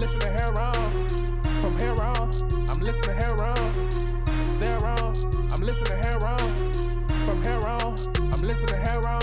listening here on. From on, I'm listening on. There on, I'm listening here on. From on, I'm listening here on.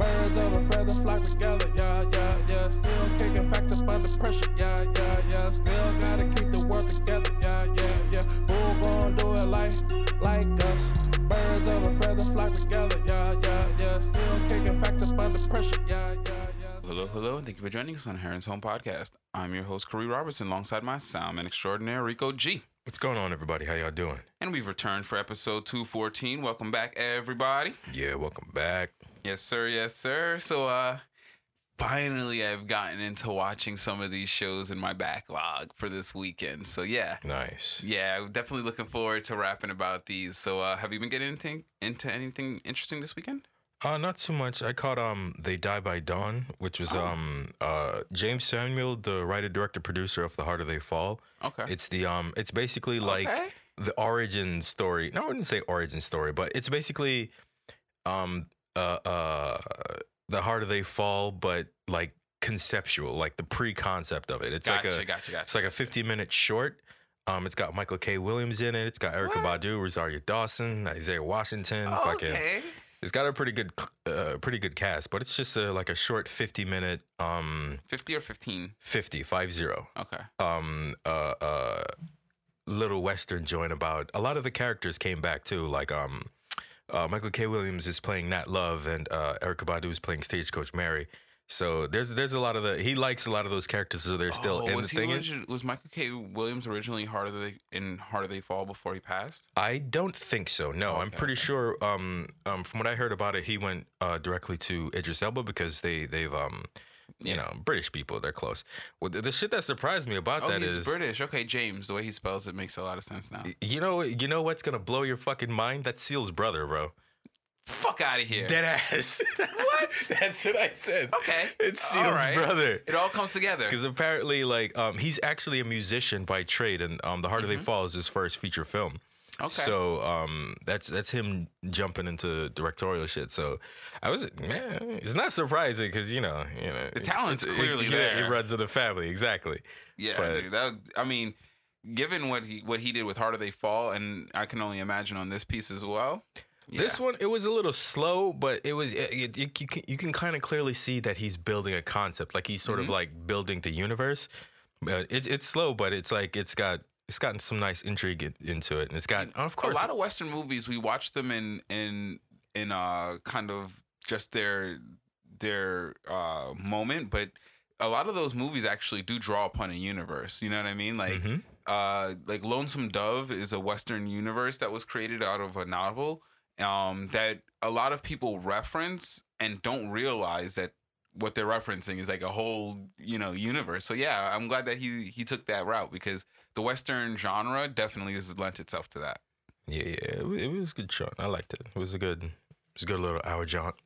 Birds of a feather flock together, yeah, yeah, yeah. Still kicking facts up under pressure, yeah, yeah, yeah. Still gotta keep the world together, yeah, yeah, yeah. Who gon' do it like, like us? Birds of a feather flock together, yeah, yeah, yeah. Still kicking facts up under pressure, yeah, yeah. Hello, hello, and thank you for joining us on Heron's Home Podcast. I'm your host, Corey Robertson, alongside my soundman extraordinaire, Rico G. What's going on, everybody? How y'all doing? And we've returned for episode 214. Welcome back, everybody. Yeah, welcome back. Yes, sir. Yes, sir. So, uh, finally, I've gotten into watching some of these shows in my backlog for this weekend. So, yeah. Nice. Yeah, definitely looking forward to rapping about these. So, uh, have you been getting anything into anything interesting this weekend? Uh, not too much. I caught um, "They Die by Dawn," which was Oh. um, uh, Jeymes Samuel, the writer, director, producer of "The Harder They Fall." Okay. It's the um, it's basically like Okay. the origin story. No, I wouldn't say origin story, but it's basically um, uh, uh, the harder they fall, but like conceptual, like the pre-concept of it. It's Gotcha, like a gotcha, gotcha. It's like a 50 minute short. Um, it's got Michael K. Williams in it. It's got Erykah What? Badu, Rosario Dawson, Isaiah Washington. Fucking, okay. It's got a pretty good, uh, pretty good cast. But it's just a, like a short 50 minute, um, 50 or 15? 50, five zero, Okay. um, uh, uh, little western joint about a lot of the characters came back too. Like, um, uh, Michael K. Williams is playing Nat Love, and uh, Erykah Badu is playing Stagecoach Mary. So there's there's a lot of the he likes a lot of those characters, so they're still Oh, in the thing. origi- was Michael K. Williams originally harder they in Harder They Fall before he passed? I don't think so. No, I'm pretty okay. sure. Um, um, from what I heard about it, he went uh, directly to Idris Elba because they they've um, you Yeah. know, British people. They're close. Well, the, the shit that surprised me about that is. Oh, that he's is, British. Okay, Jeymes. The way he spells it makes a lot of sense now. you know, you know what's gonna blow your fucking mind? That's Seal's brother, bro. Fuck out of here. Dead ass. What? That's what I said. Okay. It's Seal's right. brother. It all comes together. Because apparently, like, um, he's actually a musician by trade, and um, The Harder They Fall is his first feature film. Mm-hmm. Okay. So um, that's that's him jumping into directorial shit. So I was man, it's not surprising because you know you know The talent's it's- clearly yeah, there. It runs in the family exactly. yeah, but- that I mean, given what he what he did with Harder They Fall, and I can only imagine on this piece as well. This one it was a little slow, but it was it, it, you, can you can kind of clearly see that he's building a concept, like he's sort Mm-hmm. of like building the universe. Uh, it's it's slow, but it's like it's got it's gotten some nice intrigue in- into it, and it's got of course a lot of Western movies we watch them in in in uh kind of just their their uh moment, but a lot of those movies actually do draw upon a universe. You know what I mean? Like Mhm. uh like Lonesome Dove is a Western universe that was created out of a novel um that a lot of people reference and don't realize that what they're referencing is like a whole you know universe so yeah i'm glad that he he took that route because the western genre definitely has lent itself to that Yeah, yeah, it was a good shot. I liked it. It was a good, it was a good little hour jaunt.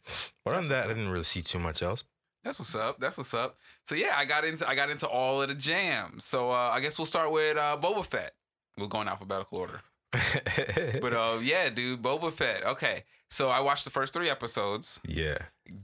But other than that, I didn't really see too much else. That's what's up. That's what's up. So yeah, I got into I got into all of the jams. So uh, I guess we'll start with uh, Boba Fett. We'll go in alphabetical order. But uh, yeah, dude, Boba Fett. Okay, so I watched the first three episodes. yeah,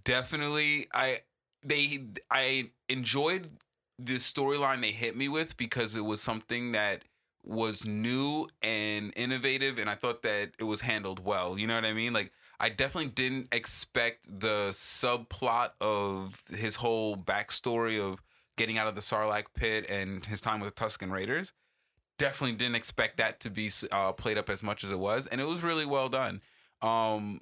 Definitely, I they I enjoyed the storyline they hit me with because it was something that was new and innovative, and I thought that it was handled well. You know what I mean? Like I definitely didn't expect the subplot of his whole backstory of getting out of the Sarlacc pit and his time with the Tusken Raiders. Definitely didn't expect that to be uh, played up as much as it was, and it was really well done. Um,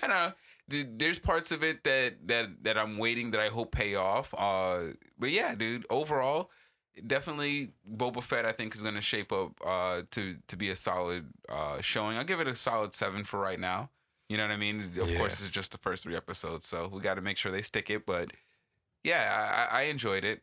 I don't know. Dude, there's parts of it that that that I'm waiting that I hope pay off. Uh, but yeah, dude. Overall, definitely Boba Fett. I think is going to shape up uh, to to be a solid uh, showing. I'll give it a solid seven for right now. You know what I mean? Of Yeah. course, it's just the first three episodes, so we got to make sure they stick it. But yeah, I, I I enjoyed it.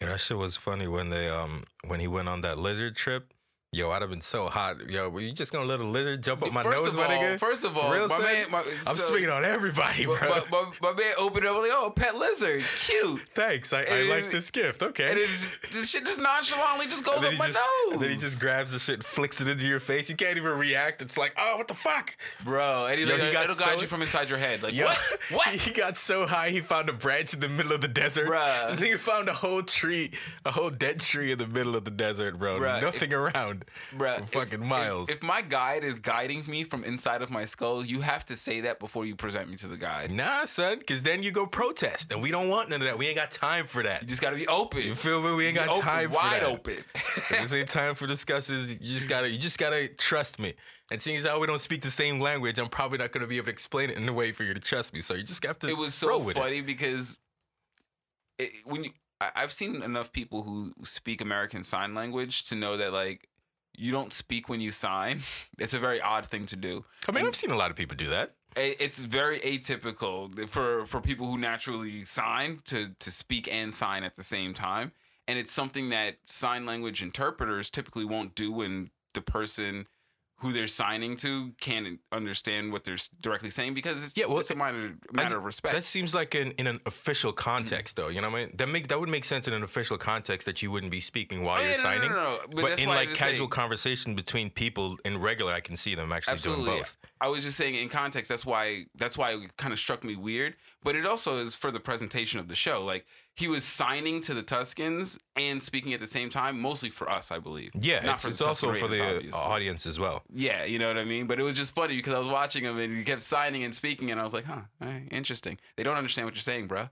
Yeah. That shit was funny when they um when he went on that lizard trip. Yo, I'd have been so hot. Yo, were you just gonna let a lizard jump up my first nose, my nigga? first of all, Real my man, my, I'm so- speaking on everybody, bro. My, my, my man opened up like, oh, pet lizard, cute. Thanks. I, I like this gift. Okay. And it's, this shit just nonchalantly just goes up my just, nose. then he just grabs the shit, and flicks it into your face. You can't even react. It's like, oh, what the fuck? Bro, and he's Yo, like, he got it'll guide you from inside your head. Like, Yo, what? What? He got so high he found a branch in the middle of the desert. Bruh. This nigga found a whole tree, a whole dead tree in the middle of the desert, bro. Bruh, Nothing around. Bruh, for fucking if- miles. If, my guide is guiding me from inside of my skull, you have to say that before you present me to the guide. nah, son, because then you go protest, and we don't want none of that. We ain't got time for that. You just gotta be open. You feel me? We ain't got Open, time for wide that. open. this ain't time for discussions. You just gotta, you just gotta trust me. And seeing as how we don't speak the same language, I'm probably not gonna be able to explain it in a way for you to trust me. So you just have to. it was so funny because it, when you, I've seen enough people who speak American Sign Language to know that like you don't speak when you sign. It's a very odd thing to do. I mean, I've seen a lot of people do that. It's very atypical for for people who naturally sign to to speak and sign at the same time, and it's something that sign language interpreters typically won't do when the person who they're signing to can't understand what they're directly saying because it's Yeah, well, it's a minor matter of respect. That seems like in, in an official context, though. You know what I mean? That make that would make sense in an official context that you wouldn't be speaking while Oh, you're yeah, no, no, signing. no, no, but But, in like casual say- conversation between people in regular, I can see them actually Absolutely. doing both. I was just saying in context. That's why. That's why it kind of struck me weird. But it also is for the presentation of the show. Like he was signing to the Tuskens and speaking at the same time, mostly for us, I believe. Yeah, Not it's, for it's also for the obviously. audience as well. Yeah, you know what I mean. But it was just funny because I was watching him and he kept signing and speaking, and I was like, huh, right, interesting. They don't understand what you're saying, bro.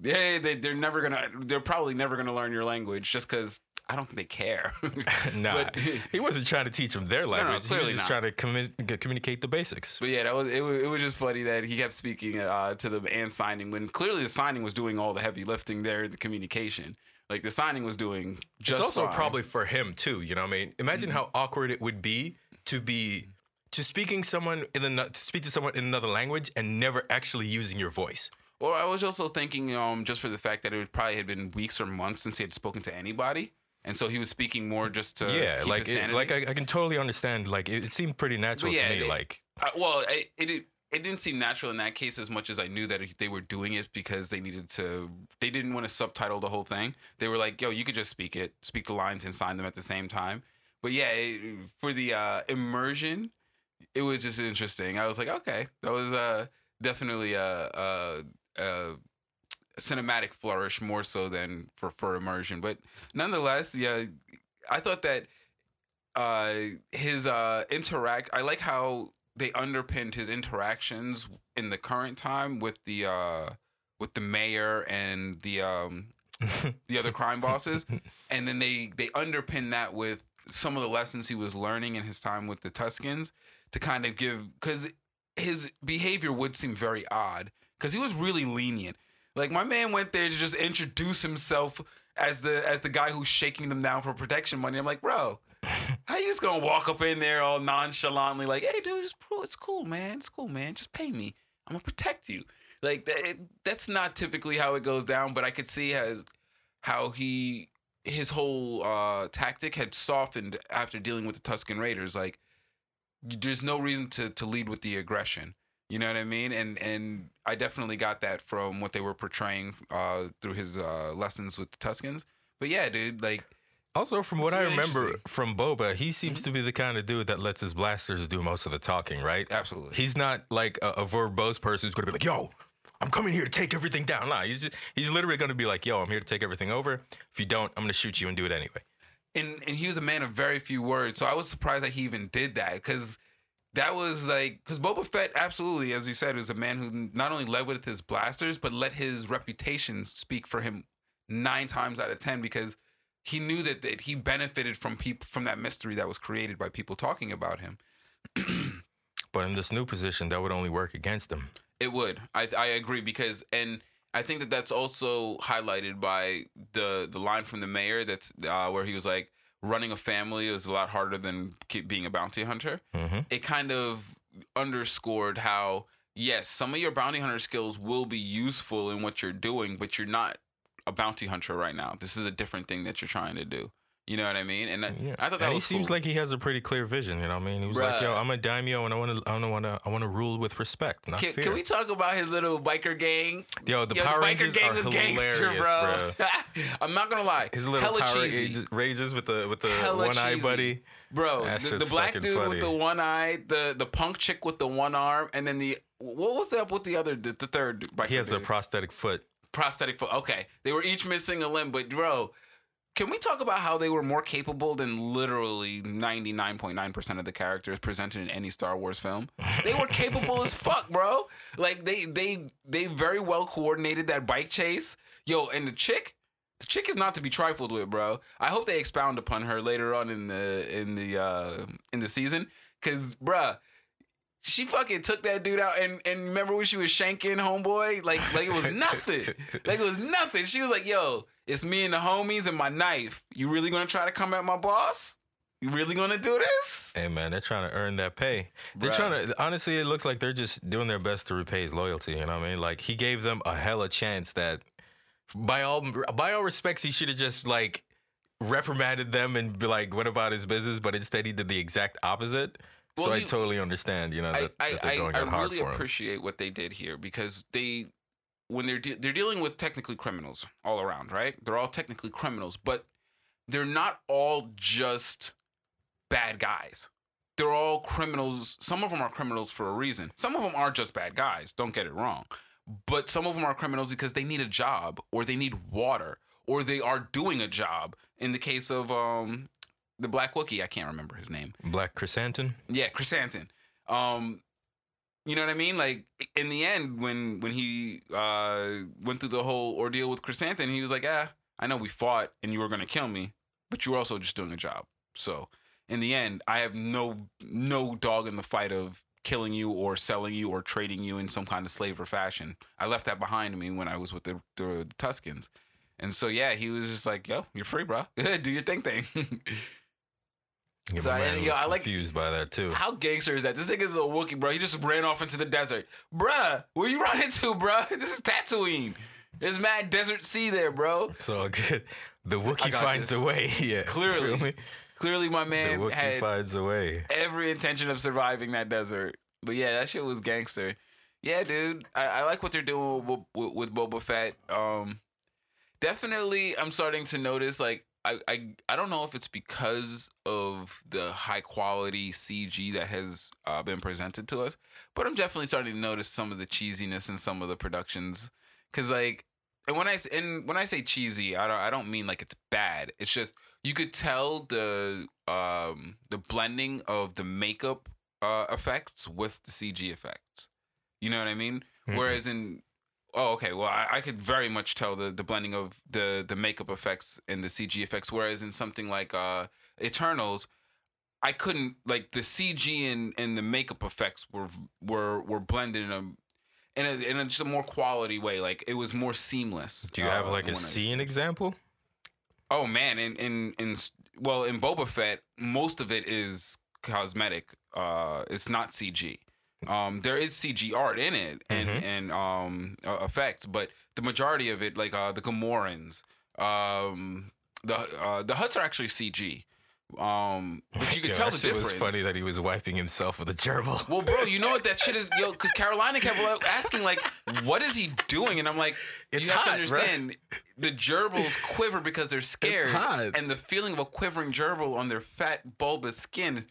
Yeah, they, they're never gonna. They're probably never gonna learn your language just because I don't think they care. nah, But- he wasn't trying to teach them their no, language. he was just not. trying to commu- communicate the basics. But yeah, that was it, was it was just funny that he kept speaking uh, to them and signing when clearly the signing was doing all the heavy lifting there, the communication. Like the signing was doing just it's also fine. Mm-hmm. probably for him too. You know what I mean? Imagine how awkward it would be to be to speaking someone in the to speak to someone in another language and never actually using your voice. Or I was also thinking, um, just for the fact that it would probably had been weeks or months since he had spoken to anybody, and so he was speaking more just to yeah, like it, like I, I can totally understand. Like it, it seemed pretty natural yeah, to me. it- like Uh, well, it, it it didn't seem natural in that case as much as I knew that they were doing it because they needed to. They didn't want to subtitle the whole thing. They were like, "Yo, you could just speak it, speak the lines, and sign them at the same time." But yeah, it, for the uh, immersion, it was just interesting. I was like, okay, that was uh, definitely a, a, a cinematic flourish more so than for for immersion. But nonetheless, yeah, I thought that uh his uh interact I like how they underpinned his interactions in the current time with the uh with the mayor and the um the other crime bosses and then they they underpin that with some of the lessons he was learning in his time with the Tuskens to kind of give cuz his behavior would seem very odd cuz he was really lenient like my man went there to just introduce himself as the as the guy who's shaking them down for protection money I'm like bro how you just gonna walk up in there all nonchalantly, like, "Hey, dude, it's cool. It's cool, man. It's cool, man. Just pay me. I'm gonna protect you." Like that. It, that's not typically how it goes down, but I could see how how he his whole uh, tactic had softened after dealing with the Tusken Raiders. Like, there's no reason to to lead with the aggression. You know what I mean? And and I definitely got that from what they were portraying uh, through his uh, lessons with the Tuskens. But yeah, dude, like. also from what It's I remember. Mm-hmm. from Boba, he seems to be the kind of dude that lets his blasters do most of the talking, right? Absolutely. He's not like a, a verbose person who's gonna be like, "Yo, I'm coming here to take everything down." Nah, he's just, he's literally gonna be like, "Yo, I'm here to take everything over. If you don't, I'm gonna shoot you and do it anyway." and and he was a man of very few words. So I was surprised that he even did that because that was like because Boba Fett absolutely, as you said, was a man who not only led with his blasters but let his reputation speak for him nine times out of ten because he knew that, that he benefited from people from that mystery that was created by people talking about him. But in this new position, that would only work against him. It would. I I agree because and I think that that's also highlighted by the the line from the mayor that's uh, where he was like running a family is a lot harder than being a bounty hunter. hmm It kind of underscored how yes, some of your bounty hunter skills will be useful in what you're doing, but you're not a bounty hunter right now. This is a different thing that you're trying to do. You know what I mean? And I, Yeah. I thought that and he was seems cool. like he has a pretty clear vision. You know what I mean? He was like, "Yo, I'm a daimyo, and I want to, I want to, I want to, rule with respect, not Can, fear." can we talk about his little biker gang? Yo, the Yo, Power the biker Rangers gang are was gangster, bro. bro. I'm not gonna lie. His little Hella Power cheesy. Rangers, with the with the Hella one eye buddy. Bro, the, the black dude with the one eye, the the punk chick with the one arm, and then the what was up with the other, the, the third? Biker He has a prosthetic foot. prosthetic foot. Okay, they were each missing a limb, but bro, can we talk about how they were more capable than literally ninety nine point nine percent of the characters presented in any Star Wars film? They were capable as fuck, bro. Like they they they very well coordinated that bike chase. Yo, and the chick. The chick is not to be trifled with, bro. I hope they expound upon her later on in the in the uh in the season, cause, bruh, she fucking took that dude out and and remember when she was shanking homeboy like like it was nothing like it was nothing she was like yo it's me and the homies and my knife you really gonna try to come at my boss you really gonna do this Hey man, they're trying to earn that pay. They're Bruh. trying to. Honestly, it looks like they're just doing their best to repay his loyalty. You know what I mean? Like he gave them a hella chance that, by all by all respects, he should have just like reprimanded them and be like went about his business. But instead, he did the exact opposite. Well, so I totally understand. You know that, I, that they're going I hard really for him. appreciate what they did here because they when they're de- they're dealing with technically criminals all around right they're all technically criminals but they're not all just bad guys they're all criminals some of them are criminals for a reason some of them are just bad guys don't get it wrong but some of them are criminals because they need a job or they need water or they are doing a job in the case of um the black wookie i can't remember his name Black Chrysanthemum. yeah, Chrysanthemum. Um, you know what I mean? Like in the end, when when he uh went through the whole ordeal with Chrysanthemum, he was like, "Ah, I know we fought and you were gonna kill me, but you were also just doing a job." So in the end, I have no no dog in the fight of killing you or selling you or trading you in some kind of slave or fashion. I left that behind me when I was with the, the Tuskens. And so yeah, he was just like, "Yo, you're free, bro. Do your thing, thing." Yeah, So I- yo, I like- confused by that too. How gangster is that? This nigga's a Wookiee, bro. He just ran off into the desert. Bruh, where you running to, bruh? This is Tatooine. There's mad desert sea there, bro. So good. The Wookiee finds this. a way. Yeah, Clearly. Clearly, my man the Wookiee had finds a way. every intention of surviving that desert. But yeah, that shit was gangster. Yeah, dude. I, I like what they're doing with, with, with Boba Fett. Um, definitely, I'm starting to notice like I, I I don't know if it's because of the high quality CG that has uh, been presented to us, but I'm definitely starting to notice some of the cheesiness in some of the productions. Cause like, and when I and when I say cheesy, I don't I don't mean like it's bad. It's just you could tell the um the blending of the makeup uh effects with the CG effects. You know what I mean? Mhm. Whereas in oh okay, well I, I could very much tell the the blending of the the makeup effects and the CG effects. Whereas in something like uh Eternals, I couldn't like the CG and and the makeup effects were were were blended in a in a, in a just a more quality way. Like it was more seamless. Do you have uh, like a when I- scene example? Oh man, in in in well in Boba Fett, most of it is cosmetic. Uh, it's not CG. Um, there is CG art in it and Mhm. and um uh, effects, but the majority of it, like uh, the Gamorreans, um, the uh, the Hutts are actually CG. Um, but you can Yo, tell the difference. was funny that he was wiping himself with a gerbil. Well, bro, you know what that shit is, yo? Because Carolina kept asking, like, "What is he doing?" And I'm like, It's "You have hot, to bro. understand, the gerbils quiver because they're scared, hot. and the feeling of a quivering gerbil on their fat, bulbous skin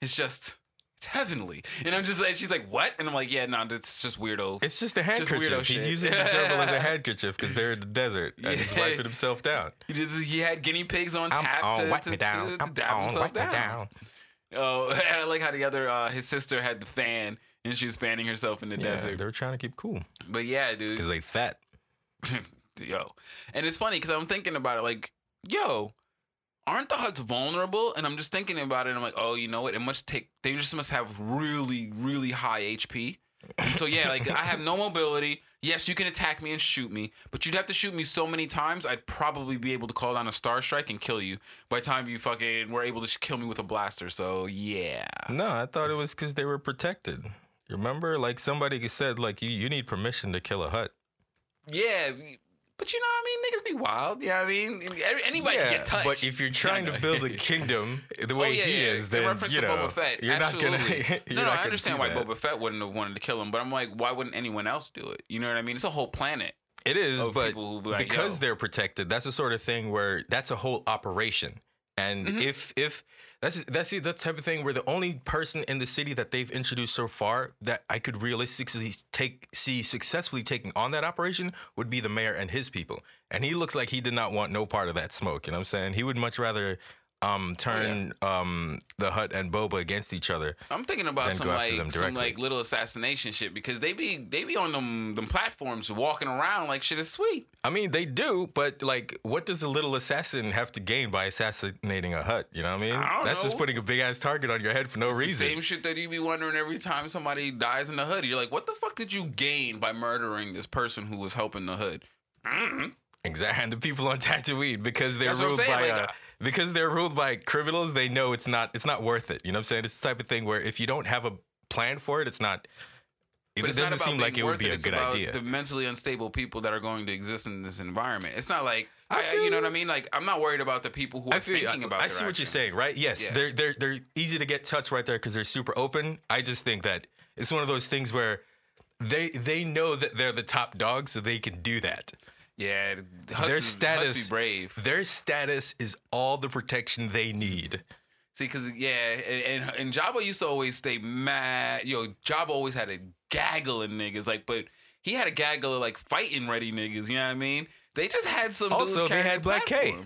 is just it's heavenly." And I'm just like, she's like, "What?" And I'm like, "Yeah, no, it's just weirdo." It's just a Just weirdo handkerchief. He's shit. using the gerbil as a handkerchief because they're in the desert and he's Yeah. wiping himself down. he just he had guinea pigs on I'm tap on, to, wipe to, me down. to, to dab himself down. down. Oh, and I like how the other uh, his sister had the fan and she was fanning herself in the Yeah, desert. they were trying to keep cool But yeah, dude. because they fat. yo. And it's funny because I'm thinking about it like, yo, aren't the Hutts vulnerable? And I'm just thinking about it. And I'm like, oh, you know what? It must take, they just must have really, really high HP. And so, yeah, like I have no mobility. Yes, you can attack me and shoot me, but you'd have to shoot me so many times, I'd probably be able to call down a star strike and kill you by the time you fucking were able to kill me with a blaster. So, yeah. No, I thought it was because they were protected. Remember, like somebody said, like you, you need permission to kill a Hutt. Yeah, But you know what I mean? Niggas be wild. Yeah, I mean, anybody can get touched. but if you're trying to build a kingdom the way oh, yeah, he yeah. is, then reference you to know Boba Fett, you're absolutely. not gonna. you're no, no, I understand why that. Boba Fett wouldn't have wanted to kill him, but I'm like, why wouldn't anyone else do it? You know what I mean? It's a whole planet. It is, but be like, because yo. they're protected, that's the sort of thing where that's a whole operation. And Mhm. if if that's that's the, type of thing where the only person in the city that they've introduced so far that I could realistically take see successfully taking on that operation would be the mayor and his people. And he looks like he did not want no part of that smoke. You know what I'm saying? He would much rather um turn um the Hutt and boba against each other I'm thinking about some like some like little assassination shit because they be they be on them them platforms walking around like shit is sweet. I mean, they do, but like, what does a little assassin have to gain by assassinating a Hutt? You know what I mean? I don't That's just putting a big ass target on your head for no It's the reason. same shit that you be wondering every time somebody dies in the hood. You're like, what the fuck did you gain by murdering this person who was helping the hood? Mm-hmm. Exactly. And the people on Tatooine, because they're That's ruled by like, uh, because they're ruled by criminals, they know it's not it's not worth it. You know what I'm saying? It's the type of thing where if you don't have a plan for it, it's not. It it's not doesn't about seem like it would be a It's good about idea. The mentally unstable people that are going to exist in this environment. It's not like I I, you know what I mean. Like I'm not worried about the people who are I feel. thinking I, about. I their see what you're saying, right? Yes, Yeah. they're they're they're easy to get touched right there because they're super open. I just think that it's one of those things where they they know that they're the top dog, so they can do that. Yeah, Hutts Their is, status- Hutts be brave. Their status is all the protection they need. See, because yeah, and, and and Jabba used to always stay mad. Yo, Jabba always had a gaggle of niggas, like, but he had a gaggle of like fighting ready niggas. You know what I mean? They just had some. Also, they had Black K.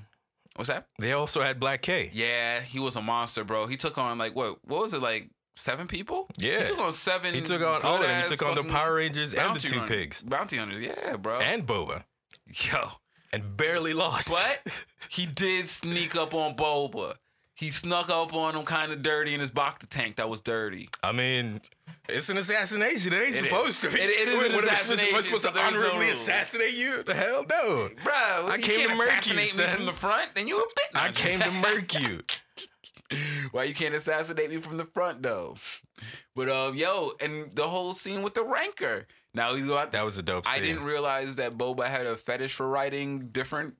What's that? They also had Black K. Yeah, he was a monster, bro. He took on like what? What was it like? Seven people? Yeah. he took on seven. He took on all of them. He took on the Power Rangers and the two run- pigs Bounty hunters, yeah, bro. and Boba, yo, and barely lost. But he did sneak up on Boba. He snuck up on him kind of dirty in his Bacta tank that was dirty. I mean, it's an assassination. It ain't It is. supposed to be. It- it is What, an what supposed to- assassination, Am I supposed so to there's no honorably assassinate you? The hell no. Bro, I you came to murk you, me son. from the front, then you a bitch. I came to murk you. Why you can't assassinate me from the front though? But uh, yo, and the whole scene with the rancor. Now he's going. That was a dope scene. I didn't realize that Boba had a fetish for riding different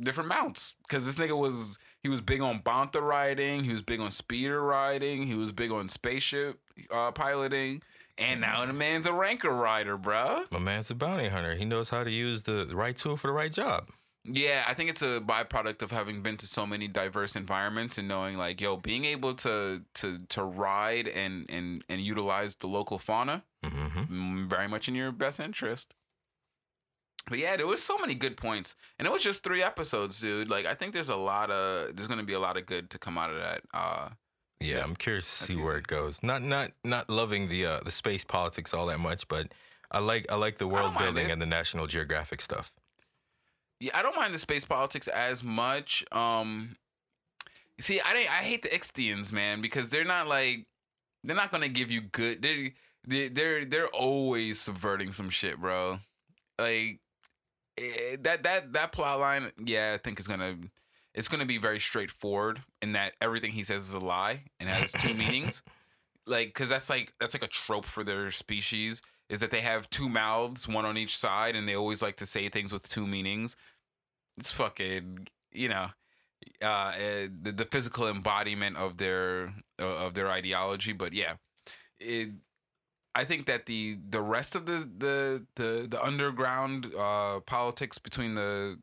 different mounts because this nigga was he was big on Bantha riding, he was big on speeder riding, he was big on spaceship uh, piloting, and now the man's a rancor rider, bruh. My man's a bounty hunter. He knows how to use the right tool for the right job. Yeah, I think it's a byproduct of having been to so many diverse environments and knowing like, yo, being able to to to ride and and and utilize the local fauna Mm-hmm. mm, very much in your best interest. But yeah, there was so many good points, and it was just three episodes, dude. Like, I think there's a lot of there's gonna be a lot of good to come out of that. Uh, Yeah, I'm curious to That's see where it goes. Not not not loving the uh, the space politics all that much, but I like I like the world building it. and the National Geographic stuff. Yeah, I don't mind the space politics as much. Um, see, I didn't- I hate the Ixtians, man, because they're not like they're not gonna give you good. They they they're they're always subverting some shit, bro. Like eh, that that that plot line, yeah, I think is gonna it's gonna be very straightforward in that everything he says is a lie and has two meanings. Like, cause that's like that's like a trope for their species is that they have two mouths, one on each side, and they always like to say things with two meanings. It's fucking, you know, uh, eh, the, the physical embodiment of their uh, of their ideology. But yeah, it. I think that the the rest of the the the, the underground uh, politics between the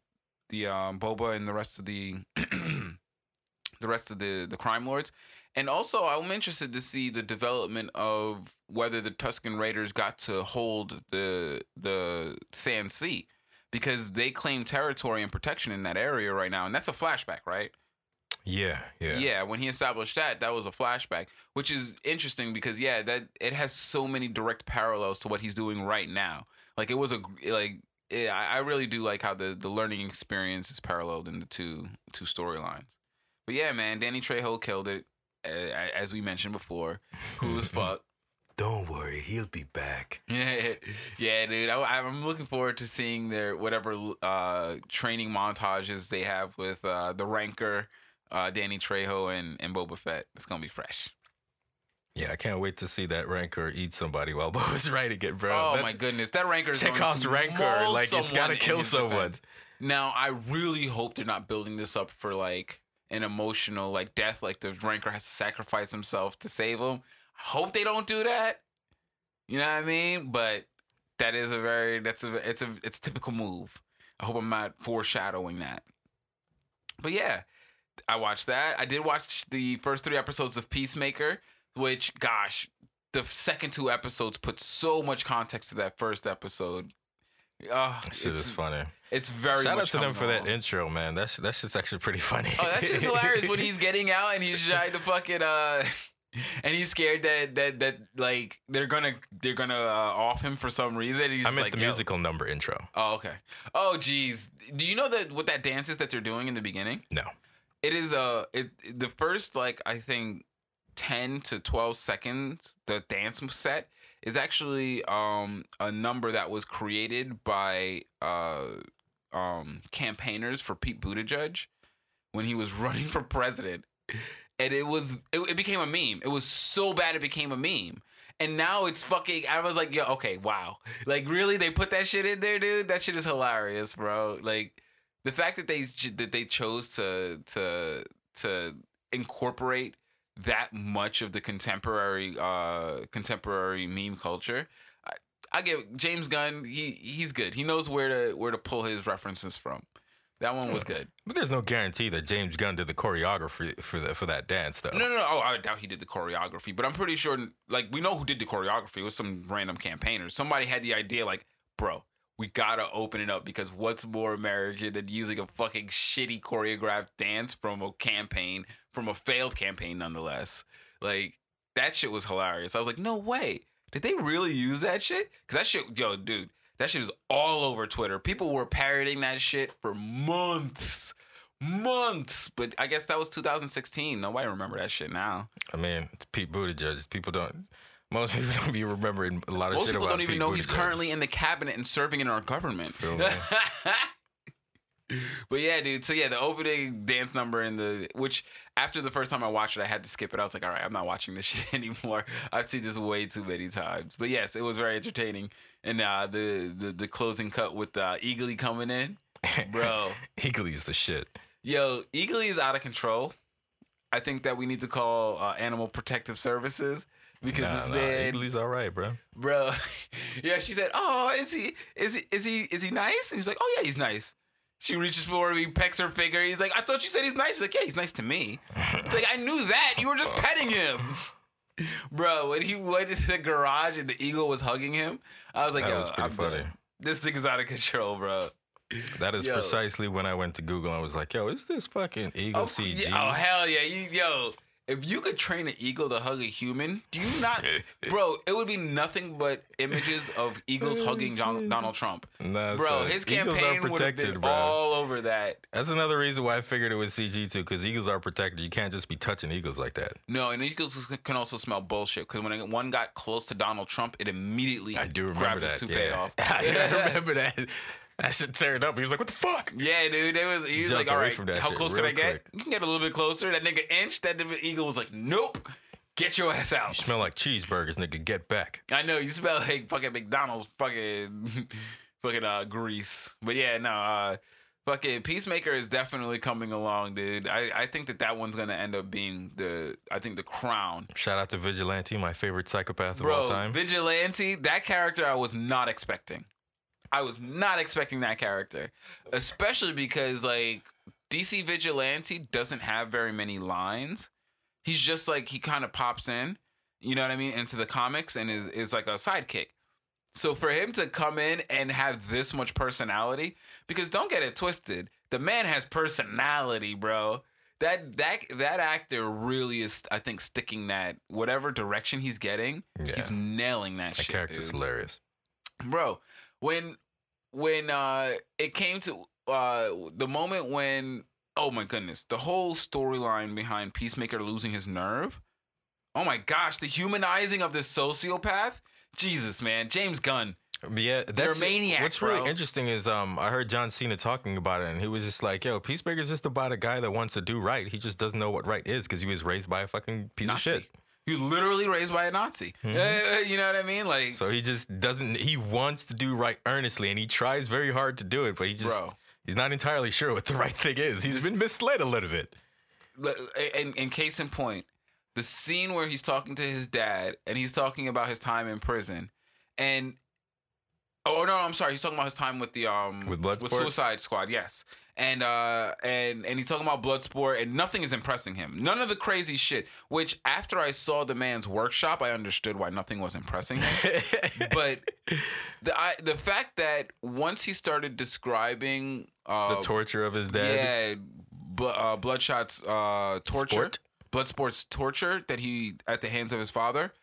the um, Boba and the rest of the the rest of the the crime lords, and also I'm interested to see the development of whether the Tusken Raiders got to hold the the Sand Sea because they claim territory and protection in that area right now, and that's a flashback, right? Yeah, yeah, Yeah. when he established that, that was a flashback, which is interesting because yeah, that it has so many direct parallels to what he's doing right now. Like it was a like it, I really do like how the the learning experience is paralleled in the two two storylines. But yeah, man, Danny Trejo killed it, as we mentioned before. Cool as fuck. Don't worry, he'll be back. Yeah, yeah, dude. I, I'm looking forward to seeing their whatever uh, training montages they have with uh, the Rancor, uh, Danny Trejo, and and Boba Fett. It's gonna be fresh. Yeah, I can't wait to see that rancor eat somebody while Boba's writing it, bro. Oh That's- my goodness, that rancor is going Chekhov's maul like, it's gotta kill someone. defense. Now, I really hope they're not building this up for like an emotional like death, like the rancor has to sacrifice himself to save him. I hope they don't do that. You know what I mean? But that is a very that's a it's a it's a typical move. I hope I'm not foreshadowing that. But yeah, I watched that. I did watch the first three episodes of Peacemaker, which gosh, the second two episodes put so much context to that first episode. Oh, Shit it's, is funny. It's very Shout out to them for that intro, man. That's that shit's actually pretty funny. Oh, that shit's hilarious when he's getting out and he's trying to fucking uh and he's scared that that that like they're gonna they're gonna uh, off him for some reason. He's I just meant like the "Yo." musical number intro. Oh, okay. Oh, geez. Do you know that what that dance is that they're doing in the beginning? No. It is uh it the first like I think ten to twelve seconds the dance set is actually um a number that was created by uh um campaigners for Pete Buttigieg when he was running for president, and it was it, it became a meme. It was so bad it became a meme. And now it's fucking. I was like, yo, okay, wow. Like, really, they put that shit in there, dude. That shit is hilarious, bro. Like, the fact that they that they chose to to to incorporate that much of the contemporary uh contemporary meme culture I, give James Gunn he he's good he knows where to where to pull his references from that one was good But there's no guarantee that James Gunn did the choreography for the, for that dance, though. no no no oh I doubt he did the choreography but I'm pretty sure like we know who did the choreography it was some random campaigner somebody had the idea like bro we gotta open it up because what's more American than using a fucking shitty choreographed dance from a campaign, from a failed campaign nonetheless. Like, that shit was hilarious. I was like, no way. Did they really use that shit? Cause that shit, yo, dude, that shit is all over Twitter. People were parroting that shit for months. Months. But I guess that was 2016. Nobody remember that shit now. I mean, it's Pete Buttigieg. People don't. Most people don't be remembering a lot of Most shit about Most people don't even Pete know he's currently in the cabinet and serving in our government. But yeah, dude. So yeah, the opening dance number in the which after the first time I watched it, I had to skip it. I was like, all right, I'm not watching this shit anymore. I've seen this way too many times. But yes, it was very entertaining. And uh, the the the closing cut with uh, Eagly coming in, bro. Eagly's the shit. Yo, Eagly is out of control. I think that we need to call uh, Animal Protective Services because Nah, this nah, man all right, bro. bro. yeah, she said, "Oh, is he? Is he? Is he? Is he nice?" And he's like, "Oh yeah, he's nice." She reaches for him, he pecks her finger. He's like, "I thought you said he's nice." He's like, "Yeah, he's nice to me." It's like I knew that. You were just petting him, bro. When he went into the garage and the eagle was hugging him, I was like, That "Yo, was pretty I'm funny. done. This thing is out of control, bro." That is Yo. precisely when I went to Google and I was like, yo, is this fucking Eagle Oh, CG? yeah, oh hell yeah, you yo. If you could train an eagle to hug a human, do you not, bro? It would be nothing but images of eagles hugging Don- Donald Trump. Nah, Bro, son. his campaign are would have protected, been bro. all over that. That's another reason why I figured it was CG too, because eagles are protected. You can't just be touching eagles like that. No, and eagles can also smell bullshit because when one got close to Donald Trump, it immediately I do remember grabbed that. his toupee yeah. off. I remember that. That shit it up. He was like, "What the fuck?" Yeah, dude, it was. He was Jumped like, all right, from that how close can real I get? quick. You can get a little bit closer." That nigga inched. That eagle was like, "Nope, get your ass out." You smell like cheeseburgers, nigga. Get back. I know you smell like fucking McDonald's fucking fucking uh grease. But yeah, no, uh fucking Peacemaker is definitely coming along, dude. I I think that that one's going to end up being the I think the crown. Shout out to Vigilante, my favorite psychopath of all Bro, time. Vigilante, that character I was not expecting. I was not expecting that character, especially because like DC Vigilante doesn't have very many lines. He's just like he kind of pops in, you know what I mean, into the comics and is is like a sidekick. So for him to come in and have this much personality, because don't get it twisted, the man has personality, bro. That that that actor really is, I think, sticking that whatever direction he's getting, Yeah. he's nailing that, that shit, character's dude hilarious. bro when when uh it came to uh the moment when oh my goodness the whole storyline behind peacemaker losing his nerve? Oh my gosh the humanizing of this sociopath? Jesus man james gunn. Yeah, that's maniacs, What's really interesting is um I heard John Cena talking about it, and he was just like, "Yo, Peacemaker's just about a guy that wants to do right. He just doesn't know what right is because he was raised by a fucking piece nazi. of shit." He was literally raised by a Nazi. Mhm. Uh, you know what I mean? Like, So he just doesn't. He wants to do right earnestly, and he tries very hard to do it, but he just bro. he's not entirely sure what the right thing is. He's been misled a little bit. And, and case in point, the scene where he's talking to his dad and he's talking about his time in prison, and oh no, I'm sorry, he's talking about his time with the um With Bloodsport? Suicide Squad, yes. And uh and and he's talking about Bloodsport, and nothing is impressing him. None of the crazy shit. Which after I saw the man's workshop, I understood why nothing was impressing him. but the I, the fact that once he started describing uh, the torture of his dad. yeah, bl- uh, Bloodshot's uh, torture, Sport? Bloodsport's torture that he at the hands of his father.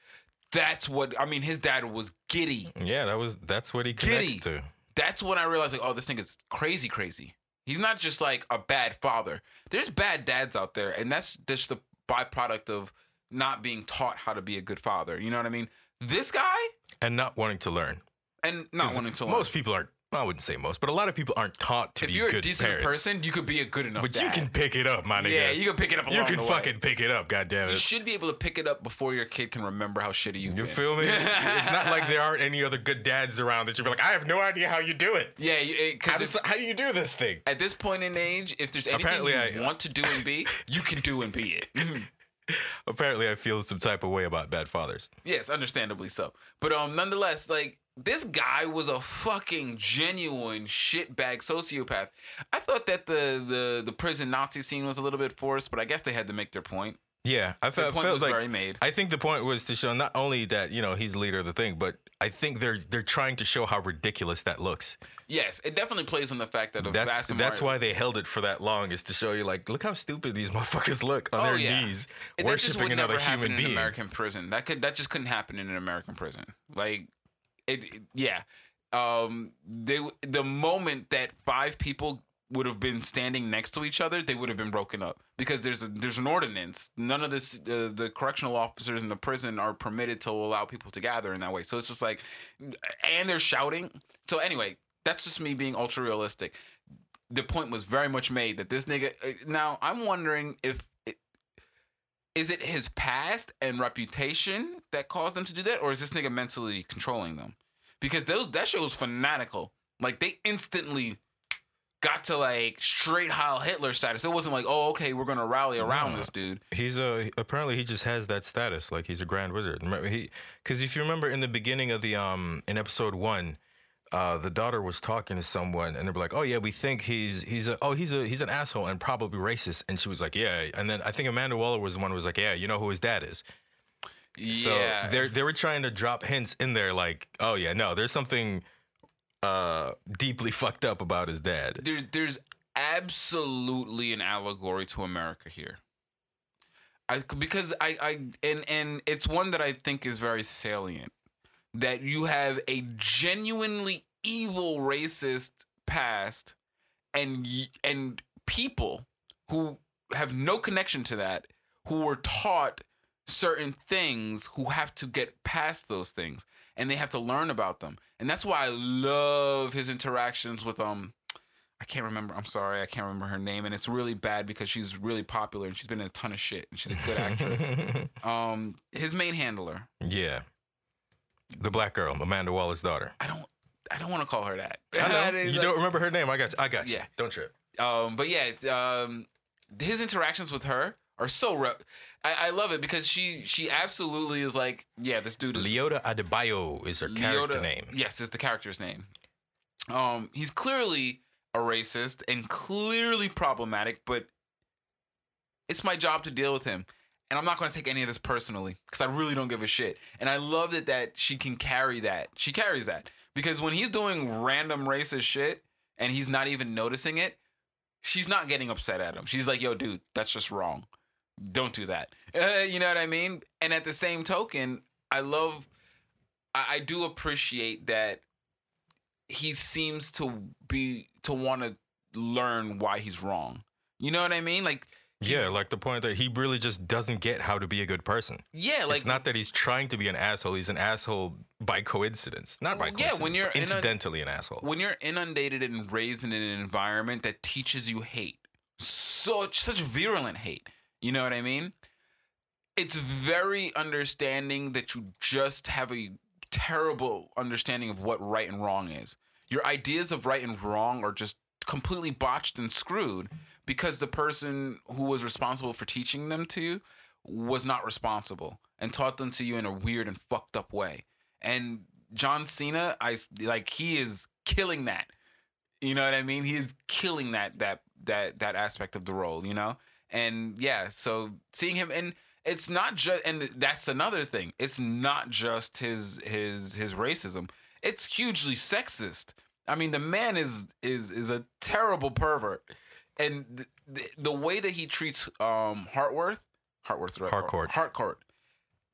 That's what I mean. His dad was giddy. Yeah, that was that's what he connects Giddy. to. That's when I realized, like, oh, this thing is crazy, crazy. He's not just like a bad father. There's bad dads out there, and that's just the byproduct of not being taught how to be a good father. You know what I mean? This guy, And not wanting to learn. and not 'Cause wanting to learn. Most people aren't. I wouldn't say most, but a lot of people aren't taught to if be good If you're a decent parents. person, you could be a good enough. Person. But you can pick it up, my nigga. Yeah, you can pick it up. You can the way. fucking pick it up. God damn You it. should be able to pick it up before your kid can remember how shitty You been. feel me? it's not like there aren't any other good dads around that you'd be like, I have no idea how you do it. Yeah, How, because does, how do you do this thing? at this point in age, if there's anything Apparently you I- want to do and be, you can do and be it. Apparently, I feel some type of way about bad fathers. yes, understandably so. But um, nonetheless, like this guy was a fucking genuine shitbag sociopath. I thought that the the the prison Nazi scene was a little bit forced, but I guess they had to make their point. Yeah, I felt, point felt was like very made. I think the point was to show not only that you know he's the leader of the thing, but I think they're they're trying to show how ridiculous that looks. Yes, it definitely plays on the fact that a That's that's why they held it for that long is to show you like look how stupid these motherfuckers look on Oh, their yeah. knees And that just worshiping another never happen in an American prison. That could that just couldn't happen in an American prison. Like it, it- yeah. Um they the moment that five people would have been standing next to each other, they would have been broken up because there's a, there's an ordinance. None of this uh, the correctional officers in the prison are permitted to allow people to gather in that way. So it's just like and they're shouting. So anyway, that's just me being ultra realistic. The point was very much made that this nigga. uh, Now I'm wondering if is it his past and reputation that caused them to do that, or is this nigga mentally controlling them? Because those that show was fanatical. Like they instantly got to like straight Heil Hitler status. It wasn't like, oh, okay, we're gonna rally around No. this dude. He's a apparently he just has that status like he's a grand wizard. Remember he because if you remember in the beginning of the um in episode one, uh the daughter was talking to someone and they were like, oh yeah, we think he's he's a oh he's a he's an asshole and probably racist and she was like yeah and then I think Amanda Waller was the one who was like yeah you know who his dad is. Yeah. So they they were trying to drop hints in there like oh yeah no there's something uh deeply fucked up about his dad. there's there's absolutely an allegory to America here. I because I I and and it's one that I think is very salient that you have a genuinely evil racist past and and people who have no connection to that who were taught certain things who have to get past those things and they have to learn about them. And that's why i love his interactions with um i can't remember i'm sorry i can't remember her name and it's really bad because she's really popular and she's been in a ton of shit and she's a good actress. Um his main handler. Yeah. The black girl, Amanda Waller's daughter. i don't i don't want to call her that I know. It's You like- don't remember her name? I got you. I got you. Yeah. Don't trip. Um, but yeah, um, his interactions with her are so. Re- I, I love it because she she absolutely is like, yeah, this dude is Leota Adebayo is her character name. Yes, is the character's name. Um, he's clearly a racist and clearly problematic, but it's my job to deal with him. And I'm not going to take any of this personally because I really don't give a shit. And I love that that she can carry that. She carries that because when he's doing random racist shit and he's not even noticing it, she's not getting upset at him. She's like, "Yo, dude, that's just wrong. Don't do that." Uh, you know what I mean? And at the same token, I love, I, I do appreciate that he seems to be to want to learn why he's wrong. You know what I mean? Like, Yeah, like the point that he really just doesn't get how to be a good person. yeah, like it's not that he's trying to be an asshole. He's an asshole by coincidence, not by Well, yeah, coincidence. when you're incidentally an asshole. when you're inundated and raised in an environment that teaches you hate, such such virulent hate. You know what I mean? it's very understanding that you just have a terrible understanding of what right and wrong is. Your ideas of right and wrong are just completely botched and screwed because the person who was responsible for teaching them to you was not responsible and taught them to you in a weird and fucked up way. And John Cena, I like he is killing that. You know what I mean? He's killing that that that that aspect of the role, you know? And yeah, so seeing him and it's not just and that's another thing. It's not just his his his racism. It's hugely sexist. I mean, the man is is is a terrible pervert. And the, the, the way that he treats um Hartworth, Hartworth right? Harcourt. Harcourt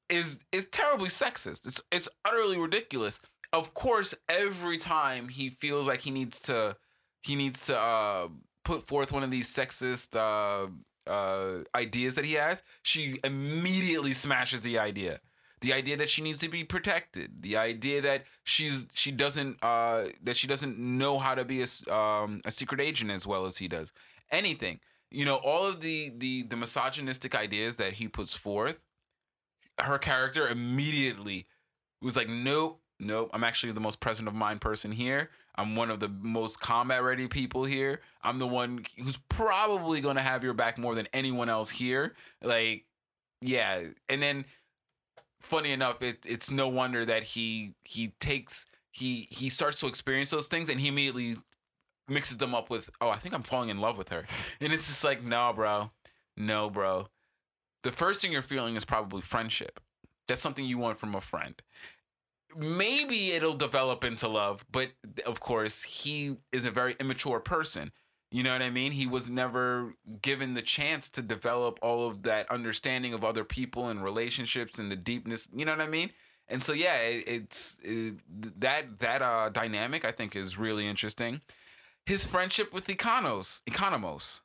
is is terribly sexist. It's it's utterly ridiculous. Of course, every time he feels like he needs to he needs to uh, put forth one of these sexist uh, uh, ideas that he has, she immediately smashes the idea. The idea that she needs to be protected. The idea that she's she doesn't uh, that she doesn't know how to be a, um, a secret agent as well as he does. Anything, you know, all of the the the misogynistic ideas that he puts forth her character immediately was like, nope, nope. I'm actually the most present of mind person here. I'm one of the most combat ready people here. I'm the one who's probably going to have your back more than anyone else here. Like, yeah. And then, funny enough, it, it's no wonder that he he takes he he starts to experience those things and he immediately mixes them up with, oh, I think I'm falling in love with her, and it's just like, no, bro, no, bro the first thing you're feeling is probably friendship. That's something you want from a friend. Maybe it'll develop into love, but of course, he is a very immature person. You know what I mean? He was never given the chance to develop all of that understanding of other people and relationships and the deepness. You know what I mean? And so, yeah, it, it's it, that that uh, dynamic I think is really interesting. His friendship with Econos, Economos.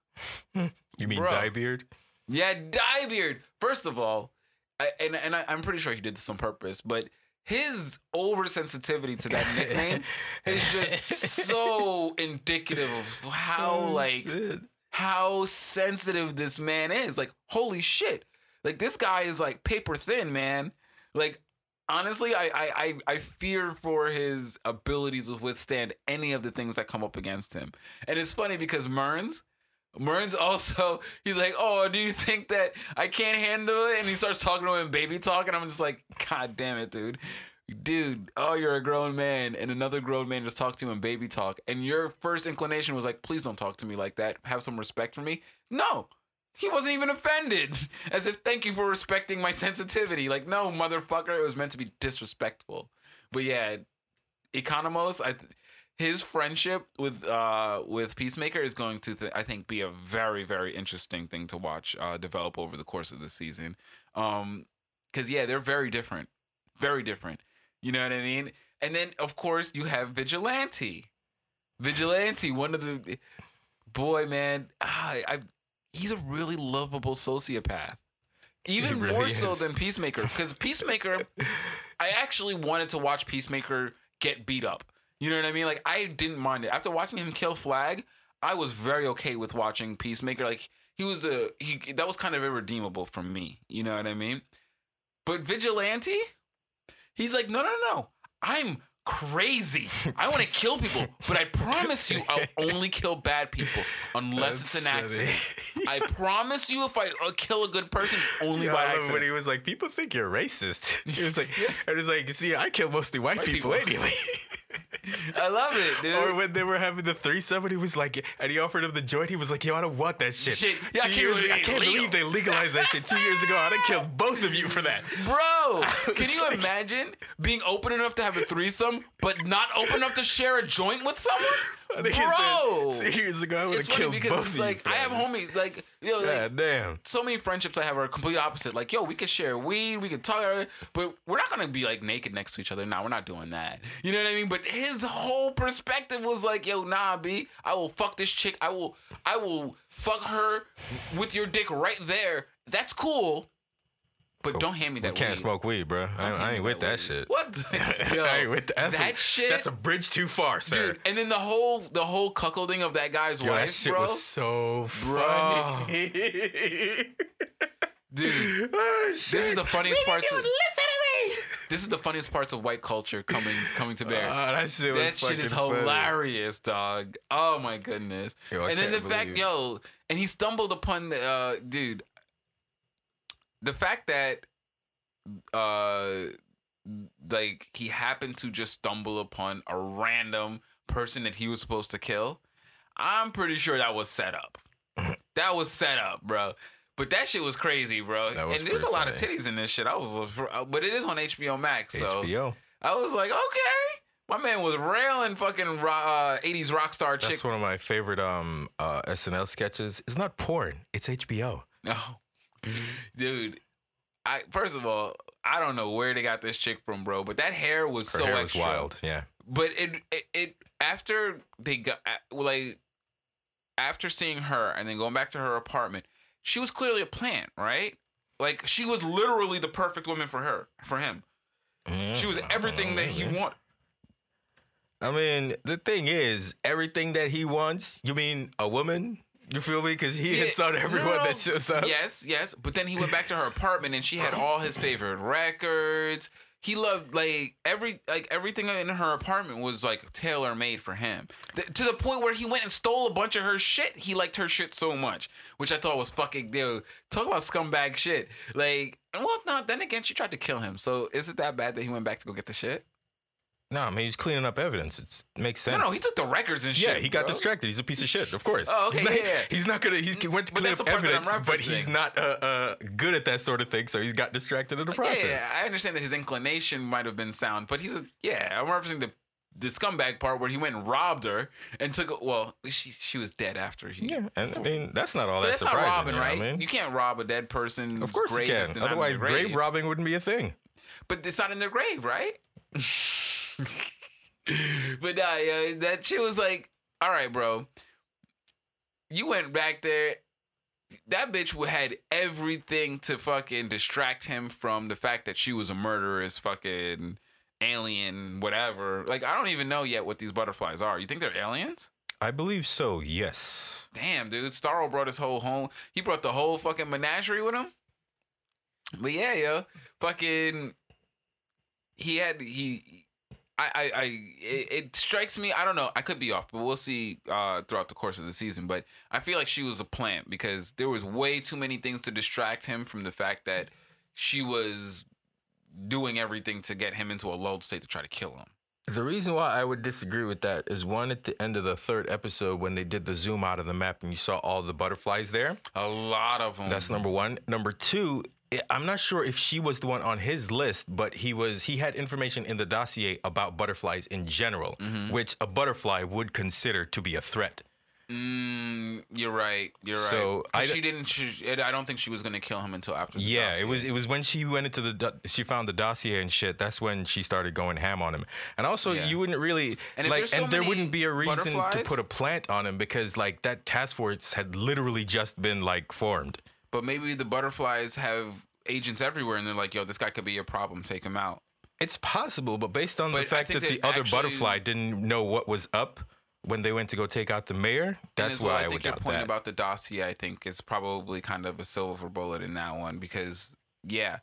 You mean Bro. Dyebeard? Yeah, Dyebeard. First of all, I, and and I, I'm pretty sure he did this on purpose, but his oversensitivity to that nickname is just so indicative of how Oh, like how sensitive this man is. Like, holy shit! Like this guy is like paper thin, man. Like honestly, I I I, fear for his ability to withstand any of the things that come up against him. And it's funny because Murn's, Murn's also, he's like, Oh, do you think that I can't handle it? And he starts talking to him baby talk, and I'm just like, God damn it, dude. Dude, oh, you're a grown man, and another grown man just talked to you in baby talk. And your first inclination was like, please don't talk to me like that. Have some respect for me. No, he wasn't even offended. As if thank you for respecting my sensitivity. Like, no, motherfucker, it was meant to be disrespectful. But yeah, Economos, I his friendship with uh with Peacemaker is going to th- I think be a very very interesting thing to watch uh develop over the course of the season. Um cuz yeah, they're very different. Very different. You know what I mean? And then of course you have Vigilante. Vigilante, one of the boy man, I he's a really lovable sociopath. Even really more so than Peacemaker cuz Peacemaker I actually wanted to watch Peacemaker get beat up. You know what I mean? Like I didn't mind it. After watching him kill Flag, I was very okay with watching Peacemaker. Like he was a he that was kind of irredeemable for me. You know what I mean? But Vigilante, he's like, no, no, no. I'm crazy. I want to kill people, but I promise you, I'll only kill bad people unless it's an That's accident. I promise you, if I uh, kill a good person, only Yeah, by accident. when he was like, people think you're racist. He was like, and it's like, see, I kill mostly white, White people, people. anyway. I love it, dude. or when they were having the threesome, and he was like, and he offered him the joint, he was like, yo, I don't want that shit. Shit. Yeah, I can't years- believe I can't believe they legalized that shit two years ago. I'd have killed both of you for that. Bro, can you like- imagine being open enough to have a threesome, but not open enough to share a joint with someone? I think Bro, said, two years ago, I would have it's funny killed because both it's of like I have homies like yo, like damn. so many friendships I have are complete opposite. Like yo, we could share weed, we could talk, but we're not gonna be like naked next to each other. Nah, we're not doing that. You know what I mean? But his whole perspective was like, yo, nah, b, I will fuck this chick. I will, I will fuck her with your dick right there. That's cool. But don't hand me We that. can't weed. smoke weed, bro. I, I ain't with that weed. shit. What? The, yo, I ain't with that. That's that a, shit. That's a bridge too far, sir. dude. And then the whole the whole cuckolding of that guy's Yo, that wife, shit bro. was so funny. dude. This is the funniest parts. Of, this is the funniest parts of white culture coming coming to bear. Ah, that shit, was that shit is fucking funny. hilarious, dog. Oh my goodness. Yo, and then the fact, believe- yo, and he stumbled upon the uh, dude. The fact that, uh, like he happened to just stumble upon a random person that he was supposed to kill. I'm pretty sure that was set up. that was set up, bro. But that shit was crazy, bro. Was and there's a lot of titties in this shit. I was, but it is on HBO Max, so HBO. I was like, okay. My man was railing fucking uh, 80s rock star chick. That's one of my favorite um uh, SNL sketches. It's not porn. It's HBO. No. Mm-hmm. Dude, I first of all, I don't know where they got this chick from, bro, but that hair was Her so hair extra. was wild. Yeah. But it, it it after they got like after seeing her and then going back to her apartment, she was clearly a plant, right? Like she was literally the perfect woman for her, for him. Mm-hmm. She was mm-hmm. everything that he wanted. I mean, the thing is, everything that he wants. You mean a woman? You feel me? Because he hits Yeah, on everyone no, that shows up. Yes, yes. But then he went back to her apartment and she had all his favorite records. He loved like every like everything in her apartment was like tailor made for him. Th- to the point where he went and stole a bunch of her shit. He liked her shit so much, which I thought was fucking dude. Talk about scumbag shit. Like, well, no. Then again, she tried to kill him. So is it that bad that he went back to go get the shit? No, I mean he's cleaning up evidence. It's, it makes sense. No, no. He took the records and shit. yeah, he got bro. distracted. He's a piece of shit, of course. Oh, okay, he's not, yeah. He's not gonna. He's, he went to But clean up the part that I'm evidence, but he's not uh, uh, good at that sort of thing. So he's got distracted in the process. Yeah, I understand that his inclination might have been sound, but he's a yeah. I'm referencing the the scumbag part where he went and robbed her and took. Well, she she was dead after he. Yeah, and I mean that's not all So that that's not surprising. robbing, you know right? I mean? You can't rob a dead person. of course you can. not Otherwise, grave robbing wouldn't be a thing. But it's not in their grave, right? but nah, yeah, that shit was like, all right, bro. You went back there. That bitch had everything to fucking distract him from the fact that she was a murderous fucking alien, whatever. Like, I don't even know yet what these butterflies are. You think they're aliens? I believe so. Yes. Damn, dude. Starro brought his whole home. He brought the whole fucking menagerie with him. But yeah, yo, fucking, he had he. I, I, I it, it strikes me. I don't know. I could be off, but we'll see uh, throughout the course of the season. But I feel like she was a plant because there was way too many things to distract him from the fact that she was doing everything to get him into a lulled state to try to kill him. The reason why I would disagree with that is one at the end of the third episode when they did the zoom out of the map and you saw all the butterflies there. A lot of them. That's number one. Number two, I'm not sure if she was the one on his list, but he was. He had information in the dossier about butterflies in general, Mm-hmm. which a butterfly would consider to be a threat. Mm, you're right. You're right. So, 'Cause I she didn't. She, I don't think she was gonna kill him until after. Yeah, dossier. it was. It was when she went into the. do- She found the dossier and shit. That's when she started going ham on him. And also, Yeah. you wouldn't really And like. so and there wouldn't be a reason to put a plant on him because like that task force had literally just been like formed. But maybe the butterflies have agents everywhere, and they're like, "Yo, this guy could be a problem. Take him out." It's possible, but based on But the fact that the other actually- butterfly didn't know what was up when they went to go take out the mayor, that's well, why I I, would think your doubt point that. about the dossier, I think, is probably kind of a silver bullet in that one because, yeah,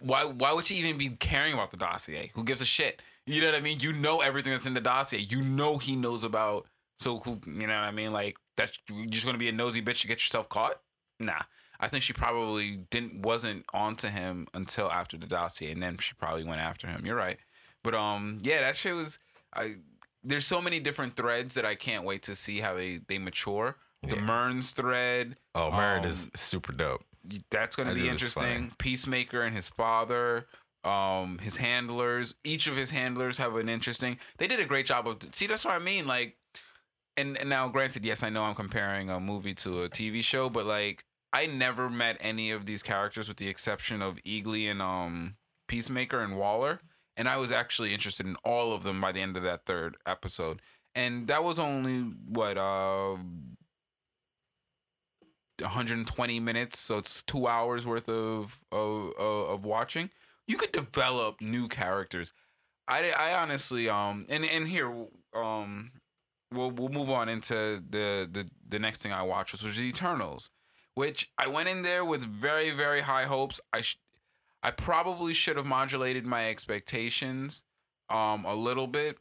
why why would you even be caring about the dossier? Who gives a shit? You know what I mean? You know everything that's in the dossier. You know he knows about. So who? You know what I mean? Like that's you're just gonna be a nosy bitch to get yourself caught? Nah. I think she probably didn't wasn't onto him until after the dossier, and then she probably went after him. You're right, but um, yeah, that shit was. I there's so many different threads that I can't wait to see how they they mature. The Yeah. Murn's thread, oh, Merit um, is super dope. that's going to That be interesting. Peacemaker and his father, um, his handlers. Each of his handlers have an interesting. They did a great job of. See, that's what I mean. Like, and, and now, granted, yes, I know I'm comparing a movie to a TV show, but like, I never met any of these characters with the exception of Eagly and um Peacemaker and Waller, and I was actually interested in all of them by the end of that third episode. And that was only what uh 120 minutes, so it's two hours worth of of of, of watching. You could develop new characters. I, I honestly um and and here um we'll we'll move on into the the the next thing I watched which was Eternals. Which I went in there with very very high hopes. I sh- I probably should have modulated my expectations um a little bit,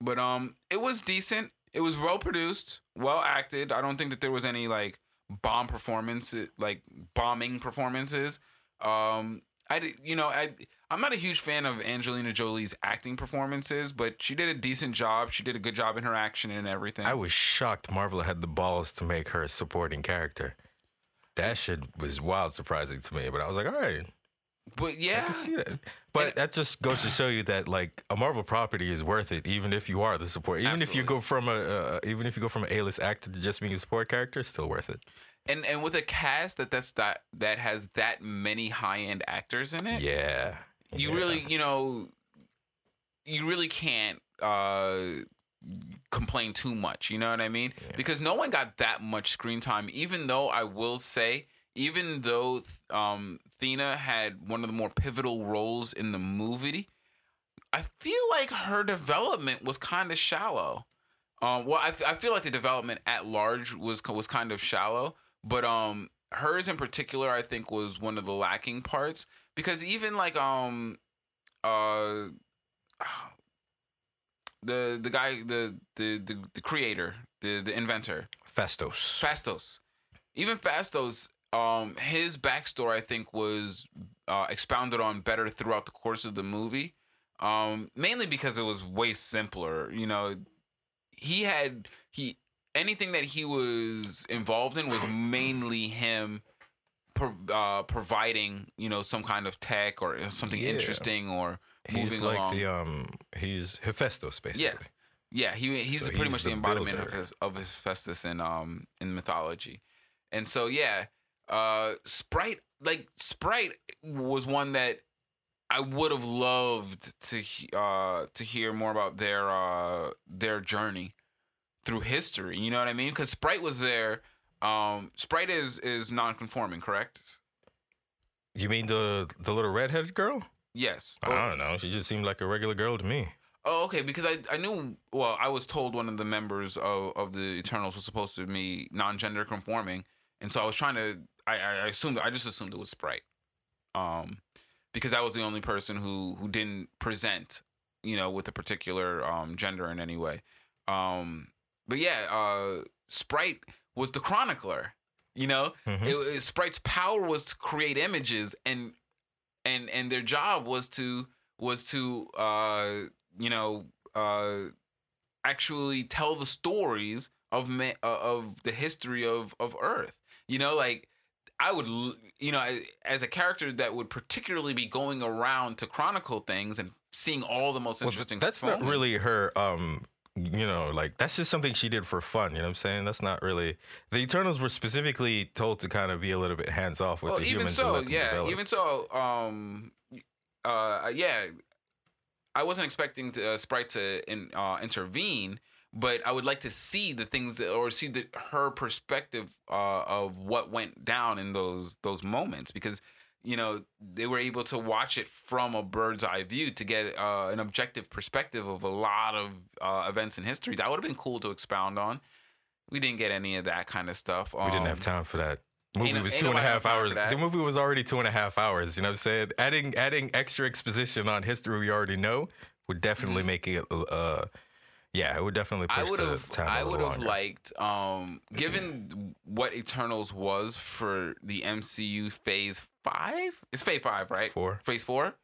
but um it was decent. It was well produced, well acted. I don't think that there was any like bomb performance like bombing performances. Um I you know, I I'm not a huge fan of Angelina Jolie's acting performances, but she did a decent job. She did a good job in her action and everything. I was shocked Marvel had the balls to make her a supporting character. That shit was wild surprising to me, but I was like, all right, but I yeah, can see that. But that just goes to show you that like a Marvel property is worth it, even if you are the support. Even if you go from a, uh, even if you go from an A-list actor to just being a support character, it's still worth it. and and with a cast that that's that that has that many high end actors in it, Yeah, you Yeah. really you know you really can't uh complain too much you know what i mean Yeah. because no one got that much screen time even though i will say even though um thena had one of the more pivotal roles in the movie i feel like her development was kind of shallow um well I, I feel like the development at large was was kind of shallow but um hers in particular i think was one of the lacking parts because even like um uh the the guy the the the, the creator the the inventor Phastos. Phastos even Phastos um his backstory I think was uh, expounded on better throughout the course of the movie um mainly because it was way simpler you know he had he anything that he was involved in was mainly him pro, uh, providing you know some kind of tech or something Yeah. interesting or he's moving like along the um, he's Hephaestus basically. Yeah. yeah, he he's So the, pretty he's much the, the embodiment of his of Hephaestus in um in mythology, and so yeah, uh, Sprite like Sprite was one that I would have loved to uh to hear more about their uh their journey through history. You know what I mean? Because Sprite was there. Um, Sprite is is non-conforming, correct? You mean the the little redheaded girl? Yes. I don't know. She just seemed like a regular girl to me. Oh, okay. Because I, I knew. Well, I was told one of the members of, of the Eternals was supposed to be non-gender conforming, and so I was trying to. I, I assumed. I just assumed it was Sprite, um, because that was the only person who who didn't present, you know, with a particular um gender in any way. Um, but yeah, uh, Sprite was the chronicler. You know, Mhm. it, it- Sprite's power was to create images, and and and their job was to was to uh you know uh actually tell the stories of ma- uh, of the history of of Earth. You know, like I would, you know, as a character that would particularly be going around to chronicle things and seeing all the most interesting. Well, that's not really her um you know like that's just something she did for fun you know what i'm saying that's not really the eternals were specifically told to kind of be a little bit hands off with well, the even humans so, yeah, develop. even so, um, uh, yeah, I wasn't expecting to, uh, Sprite to in, uh, intervene, but I would like to see the things that, or see the her perspective uh, of what went down in those those moments because you know they were able to watch it from a bird's eye view to get uh, an objective perspective of a lot of uh, events in history. That would have been cool to expound on. We didn't get any of that kind of stuff. we didn't have Um, time for that movie was two and a half got time for hours the movie was already two and a half hours you know what i'm saying adding adding extra exposition on history we already know would definitely make it uh yeah it would definitely push. I would the have I would have liked um given what Eternals was for the MCU phase 5? It's phase 5, right? Four. Phase 4.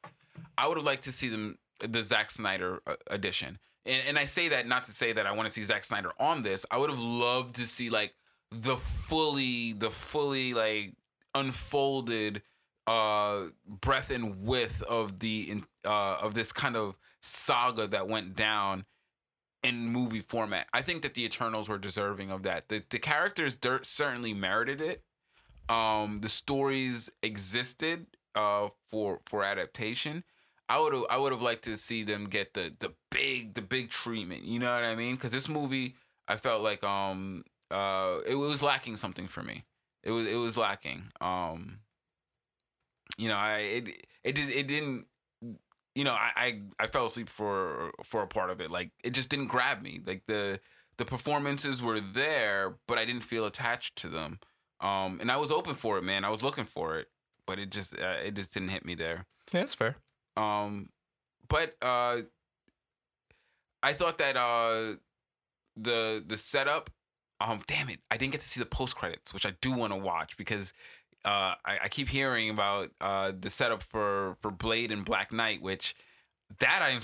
I would have liked to see them the Zack Snyder uh, edition. And and I say that not to say that I want to see Zack Snyder on this. I would have loved to see like the fully the fully like unfolded uh breadth and width of the in- uh of this kind of saga that went down in movie format. I think that the Eternals were deserving of that. The the characters dirt certainly merited it. Um, the stories existed uh for for adaptation. I would I would have liked to see them get the the big the big treatment. You know what I mean? Because this movie, I felt like um uh it was lacking something for me. It was it was lacking. Um, you know, I it it it didn't you know, I, I I fell asleep for for a part of it. Like it just didn't grab me. Like the the performances were there, but I didn't feel attached to them. Um, and I was open for it, man. I was looking for it, but it just uh, it just didn't hit me there. Yeah, that's fair. Um, but uh, I thought that uh, the the setup. Um, damn it, I didn't get to see the post credits, which I do want to watch because uh, I, I keep hearing about uh the setup for for Blade and Black Knight, which that I am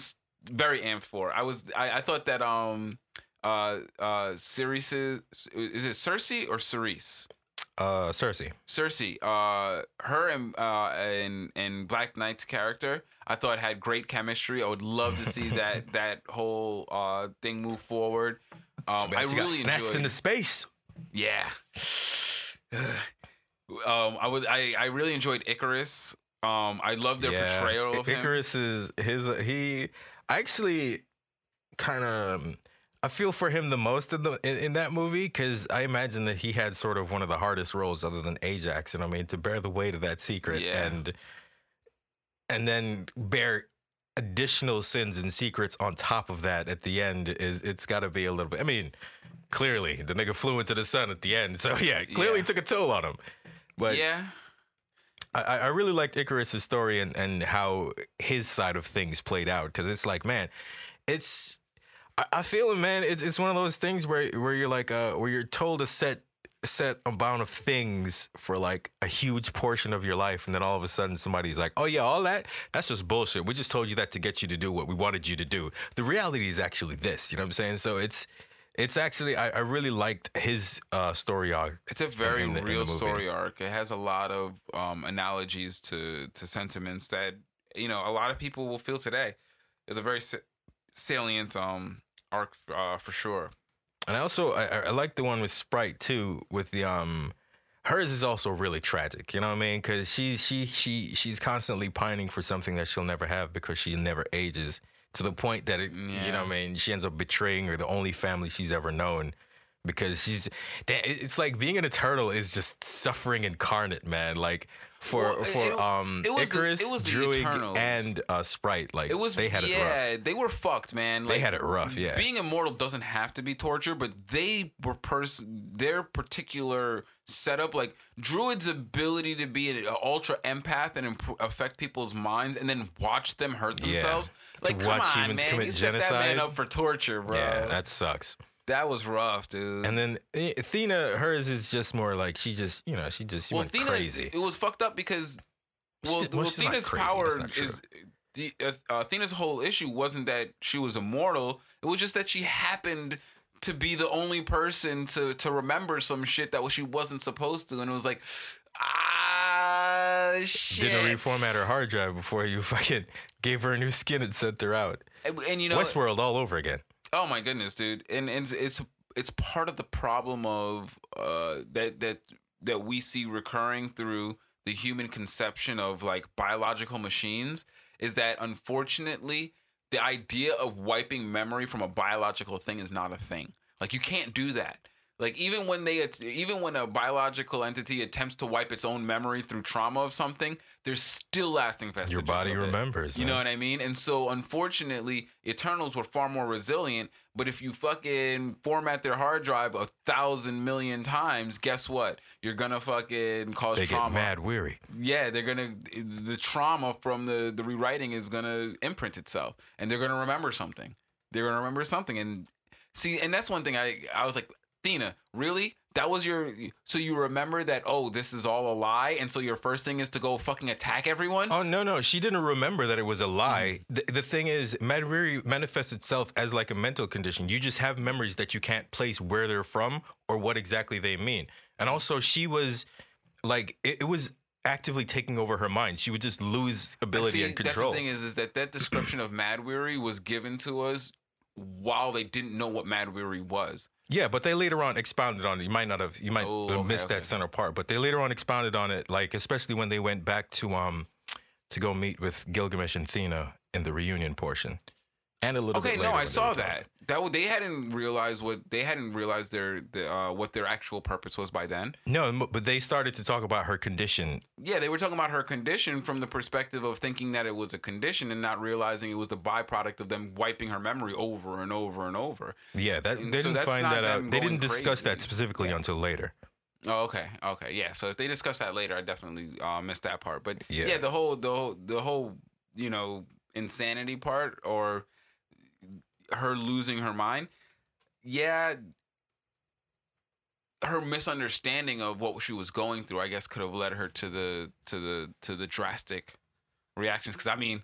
very amped for. I was I, I thought that um uh uh Cerise is, is it Sersi or Cerise? Uh, Sersi. Sersi, uh, her and uh, and and Black Knight's character, I thought had great chemistry. I would love to see that that whole uh thing move forward. Um, I she got really snatched enjoyed. into space. yeah. um, I was I I really enjoyed Ikaris. Um, I love their Yeah. portrayal of I- him. Ikaris is his. He I actually kind of. I feel for him the most in the in, in that movie because I imagine that he had sort of one of the hardest roles other than Ajak, and I mean to bear the weight of that secret Yeah. and and then bear additional sins and secrets on top of that at the end is it's got to be a little bit. I mean, clearly the nigga flew into the sun at the end, so yeah, clearly Yeah. took a toll on him. But yeah, I, I really liked Ikaris's story and, and how his side of things played out because it's like, man, it's I, I feel it, man. It's it's one of those things where where you're like uh where you're told a set set amount of things for like a huge portion of your life and then all of a sudden somebody's like oh yeah all that that's just bullshit. We just told you that to get you to do what we wanted you to do. The reality is actually this you know what i'm saying? So it's it's actually i, I really liked his uh story arc it's a very in the- in the real story arc. It has a lot of um analogies to to sentiments that you know a lot of people will feel today. It's a very sa- salient um arc uh, for sure. And I also I, I I like the one with Sprite too. With the um, hers is also really tragic. You know what I mean? Because she she she she's constantly pining for something that she'll never have because she never ages to the point that it you know what I mean. She ends up betraying her the only family she's ever known because she's it's like being an eternal is just suffering incarnate, man. Like for Well, for it- um it was the- it was the Druig, Eternals. and uh, Sprite. Like It was they had it rough. yeah, they were fucked, man. They had it rough, yeah. Being immortal doesn't have to be torture, but they were pers- their particular setup, like Druig's ability to be an ultra empath and imp- affect people's minds, and then watch them hurt Yeah. themselves. To Like, come watch on, humans man, commit you set that man up for torture, bro. Yeah, that sucks. That was rough, dude. And then eh, Athena, hers is just more like she just, you know, she just she well, went Athena, crazy. it was fucked up because well, did- well, well she's not Athena's power that's not true. is the uh, Athena's whole issue wasn't that she was immortal. It was just that she happened to be the only person to to remember some shit that she wasn't supposed to, and it was like, ah, shit. Didn't reformat her hard drive before you fucking gave her a new skin and sent her out. And, and you know, Westworld all over again. Oh my goodness, dude! And, and it's, it's it's part of the problem of uh that that that we see recurring through the human conception of like biological machines is that unfortunately the idea of wiping memory from a biological thing is not a thing. Like you can't do that. Like even when they even when a biological entity attempts to wipe its own memory through trauma of something, there's still lasting vestiges. Your body remembers. You know what I mean? And so unfortunately, Eternals were far more resilient. But if you fucking format their hard drive a thousand million times, guess what? You're gonna fucking cause They trauma. get Mahd Wy'ry. Yeah, they're gonna the trauma from the the rewriting is gonna imprint itself, and they're gonna remember something. They're gonna remember something, and see, and that's one thing I I was like, Thena, really? That was your so you remember that? Oh, this is all a lie, and so your first thing is to go fucking attack everyone. Oh no, no, she didn't remember that it was a lie. Mm. The, the thing is, Mahd Wy'ry manifests itself as like a mental condition. You just have memories that you can't place where they're from or what exactly they mean. And also, she was like, it, it was actively taking over her mind. She would just lose ability See, and control. That's the thing is, is that that description of Mahd Wy'ry was given to us while they didn't know what Mahd Wy'ry was. Yeah, but they later on expounded on it. You might not have, you might Oh, have okay, missed okay. that center part, but they later on expounded on it, like especially when they went back to um to go meet with Gilgamesh and Thena in the reunion portion, and a little Okay, no, I saw that. That w- they hadn't realized what they hadn't realized their the, uh, what their actual purpose was by then. No, but they started to talk about her condition. Yeah, they were talking about her condition from the perspective of thinking that it was a condition and not realizing it was the byproduct of them wiping her memory over and over and over. Yeah, that And they so didn't find that out. They didn't discuss that specifically Yeah. until later. Oh, okay, okay, yeah. So if they discuss that later, I definitely uh, missed that part. But yeah. Yeah. the whole, the whole, the whole, you know, insanity part or her losing her mind. Yeah, her misunderstanding of what she was going through, I guess, could have led her to the to the to the drastic reactions. Because I mean,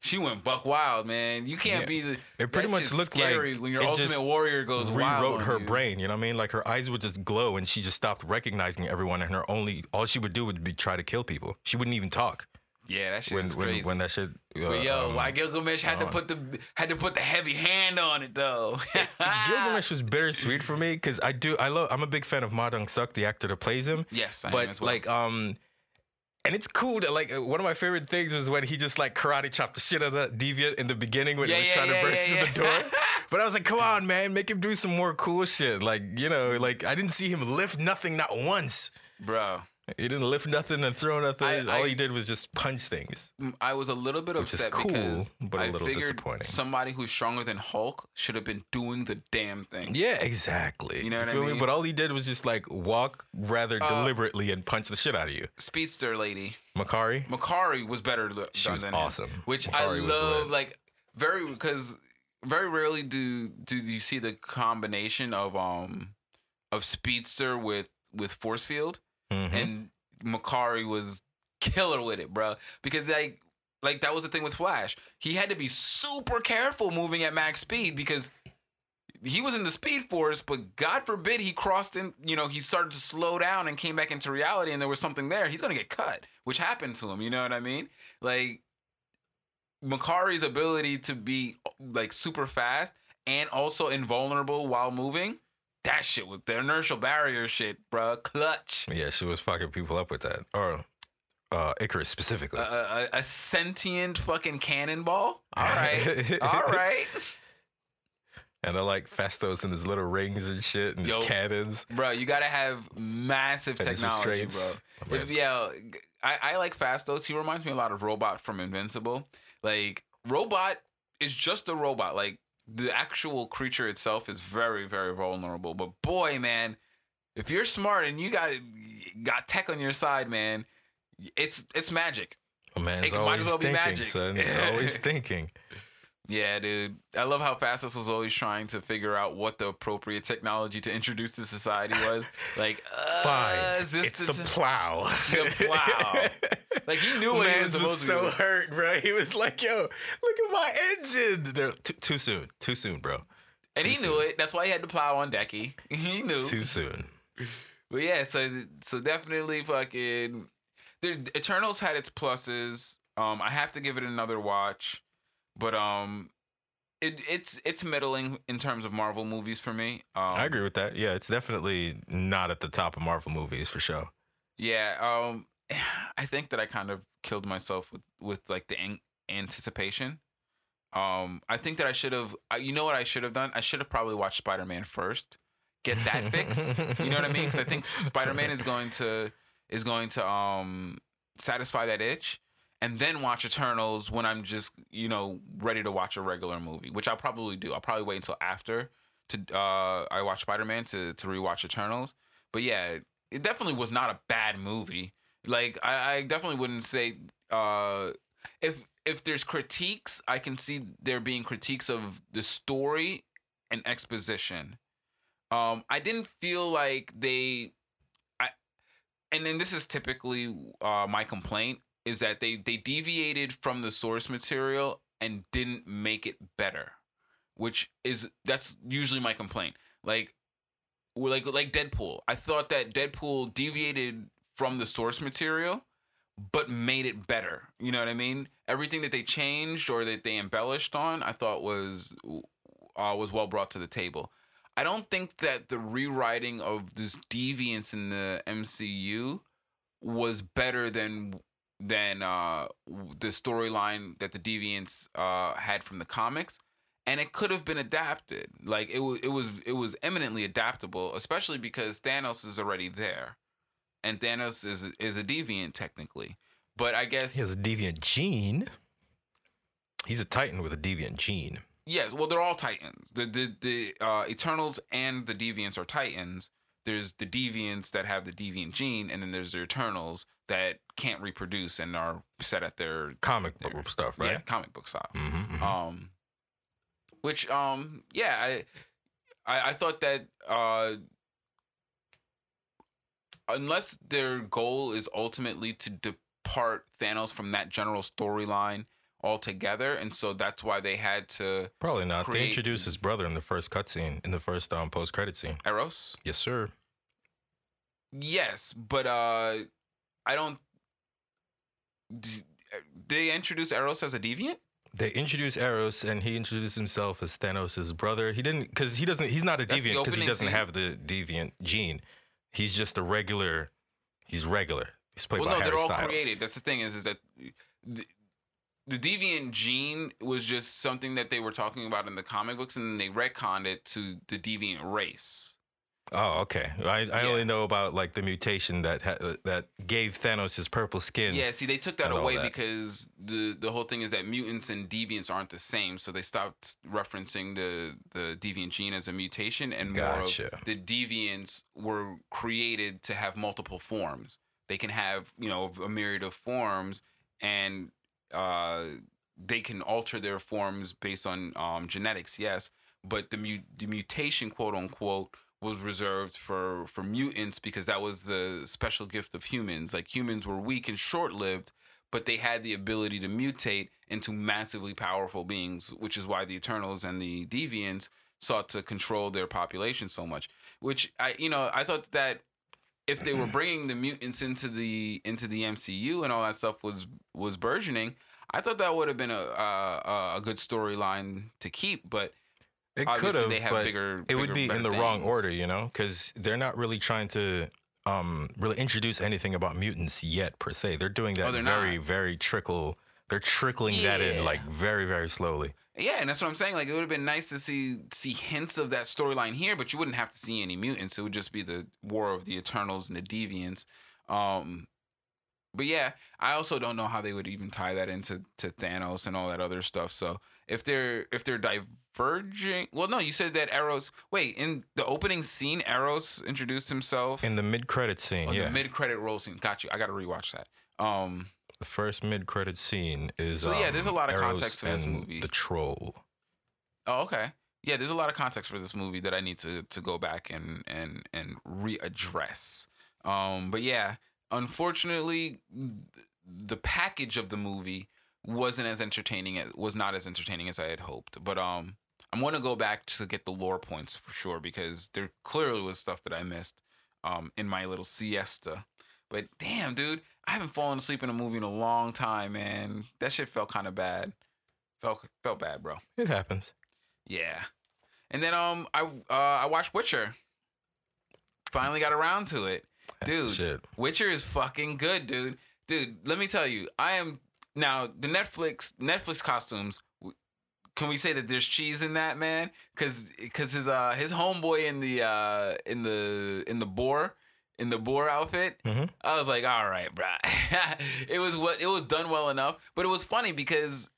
she went buck wild, man. You can't Yeah. be the. It pretty much looked scary like when your ultimate warrior goes wild. rewrote on her you. brain. You know what I mean? Like her eyes would just glow, and she just stopped recognizing everyone. And her only all she would do would be try to kill people. She wouldn't even talk Yeah, that shit when is when, crazy. when that shit. Uh, But yo, um, why Gilgamesh had to put the had to put the heavy hand on it though. Gilgamesh was bittersweet for me because I do I love I'm a big fan of Ma Dong Suk, the actor that plays him. Yes, I am but as well. like um, and it's cool that like one of my favorite things was when he just like karate chopped the shit out of that deviant in the beginning when Yeah, he was yeah, trying yeah, to burst through the door. but I was like, come on, man, make him do some more cool shit. Like you know, like I didn't see him lift nothing not once. Bro, He didn't lift nothing and throw nothing. I- All I- he did was just punch things. I was a little bit Which upset cool, because but a I little figured disappointing. somebody who's stronger than Hulk should have been doing the damn thing. Yeah, exactly. You know what I feel mean? me? But all he did was just like walk rather Uh, deliberately and punch the shit out of you. Speedster lady, Makkari. Makkari was better She was than awesome. him, which Makkari I love. Like very because very rarely do do you see the combination of um of Speedster with with Force Field. Mhm. and Makkari was killer with it, bro. Because like like that was the thing with Flash. He had to be super careful moving at max speed because he was in the speed force, but God forbid he crossed in, you know, he started to slow down and came back into reality and there was something there. He's gonna get cut, which happened to him, you know what I mean? Like Makkari's ability to be like super fast and also invulnerable while moving, that shit with the inertial barrier shit, bro. Clutch. Yeah, she was fucking people up with that. Or uh, Ikaris specifically. a, a, a sentient fucking cannonball. All right, all right, and they're like Phastos and his little rings and shit and Yo. his cannons. bro. You gotta have massive And technology, bro. If, yeah, I, I like Phastos. He reminds me a lot of Robot from Invincible. Like Robot is just a robot. Like the actual creature itself is very, very vulnerable. But boy, man, if you're smart and you got got tech on your side, man, it's it's magic. Oh, man's It might always as well be thinking, magic. son. always thinking. Yeah, dude. I love how Phastos was always trying to figure out what the appropriate technology to introduce to society was. Like, uh, Fine. It's the t- plow. The plow. Like he knew what he was supposed was to so do. hurt, bro. He was like, "Yo, look at my engine." They're too, too soon. Too soon, bro. And he too knew it. That's why he had to plow on Decky. He knew. Too soon. But yeah, so so definitely fucking. The Eternals had its pluses. Um, I have to give it another watch, but um, it it's it's middling in terms of Marvel movies for me. Um, I agree with that. Yeah, it's definitely not at the top of Marvel movies for sure. Yeah, um, I think that I kind of killed myself with with like the an- anticipation. Um, I think that I should have. You know what I should have done? I should have probably watched Spider Man first, get that fix. You know what I mean? Because I think Spider Man is going to is going to um satisfy that itch, and then watch Eternals when I'm just you know ready to watch a regular movie, which I'll probably do. I'll probably wait until after to uh I watch Spider Man to to rewatch Eternals. But yeah, it definitely was not a bad movie. Like I, I definitely wouldn't say uh if if there's critiques, I can see there being critiques of the story and exposition. Um, I didn't feel like they, I, and then this is typically uh, my complaint is that they they deviated from the source material and didn't make it better, which is that's usually my complaint. Like, like like Deadpool, I thought that Deadpool deviated from the source material but made it better. You know what I mean? Everything that they changed or that they embellished on, I thought was uh, was well brought to the table. I don't think that the rewriting of this deviance in the MCU was better than than uh, the storyline that the deviants uh, had from the comics, and it could have been adapted. Like it was, it was, it was eminently adaptable, especially because Thanos is already there, and Thanos is is a deviant technically. But I guess He has a deviant gene. He's a Titan with a deviant gene. Yes, well, they're all Titans. The the the uh, Eternals and the Deviants are Titans. There's the deviants that have the deviant gene, and then there's the Eternals that can't reproduce and are set at their Comic book stuff, yeah right? comic book style. Mm-hmm, Um, which um yeah I I, I thought that uh unless their goal is ultimately to depart Thanos from that general storyline altogether, and so that's why they had to Probably not. They create- introduced his brother in the first cutscene, in the first um, post credit scene. Eros. Yes, sir. Yes, but uh I don't. d- They introduce Eros as a deviant. They introduce Eros, and he introduced himself as Thanos' brother. He didn't, because he doesn't. He's not a That's deviant because he doesn't scene. have the deviant gene. He's just a regular. He's regular. He's played well, by no, Harry they're all Styles. created. That's the thing is, is that the, deviant gene was just something that they were talking about in the comic books, and then they retconned it to the deviant race. Oh, okay. I, I Yeah. only know about like the mutation that ha- that gave Thanos his purple skin. Yeah, see, they took that away that. because the the whole thing is that mutants and deviants aren't the same, so they stopped referencing the the deviant gene as a mutation, and more Gotcha. of the deviants were created to have multiple forms. They can have you know a myriad of forms, and uh, they can alter their forms based on um, genetics. Yes, but the mu- the mutation, quote unquote, was reserved for for mutants because that was the special gift of humans. Like humans were weak and short lived, but they had the ability to mutate into massively powerful beings, which is why the Eternals and the Deviants sought to control their population so much. Which I, you know, I thought that if they were bringing the mutants into the into the MCU and all that stuff was was burgeoning, I thought that would have been a a, a good storyline to keep. But it could have, they have bigger. it would be in better the wrong order, you know, because they're not really trying to um really introduce anything about mutants yet per se. They're doing that Oh, they're very not. very trickle. They're trickling that in like very very slowly. Yeah, and that's what I'm saying. Like it would have been nice to see see hints of that storyline here, but you wouldn't have to see any mutants. It would just be the war of the Eternals and the Deviants. Um, but yeah, I also don't know how they would even tie that into to Thanos and all that other stuff. So if they're if they're diverging, well, no, you said that Eros. Wait, in the opening scene, Eros introduced himself In the mid credit scene, Oh, yeah, the mid credit roll scene. Got you. I got to rewatch that. Um, the first mid credit scene is So, yeah, there's a um, lot of Eros context to this movie. The troll. Oh, okay. Yeah, there's a lot of context for this movie that I need to to go back and and and readdress. Um, but yeah, unfortunately, the package of the movie wasn't as entertaining. As, was not as entertaining as I had hoped. But um, I'm gonna go back to get the lore points for sure because there clearly was stuff that I missed um in my little siesta. But damn, dude, I haven't fallen asleep in a movie in a long time, man. That shit felt kind of bad. Felt felt bad, bro. It happens. Yeah. And then um I uh I watched Witcher. Finally got around to it. That's Dude. Witcher is fucking good, dude. Dude, let me tell you, I am now the Netflix Netflix costumes. Can we say that there's cheese in that, man? Cuz cuz his uh his homeboy in the uh in the in the boar in the boar outfit, Mhm. I was like, "All right, bro. it was what it was done well enough, but it was funny because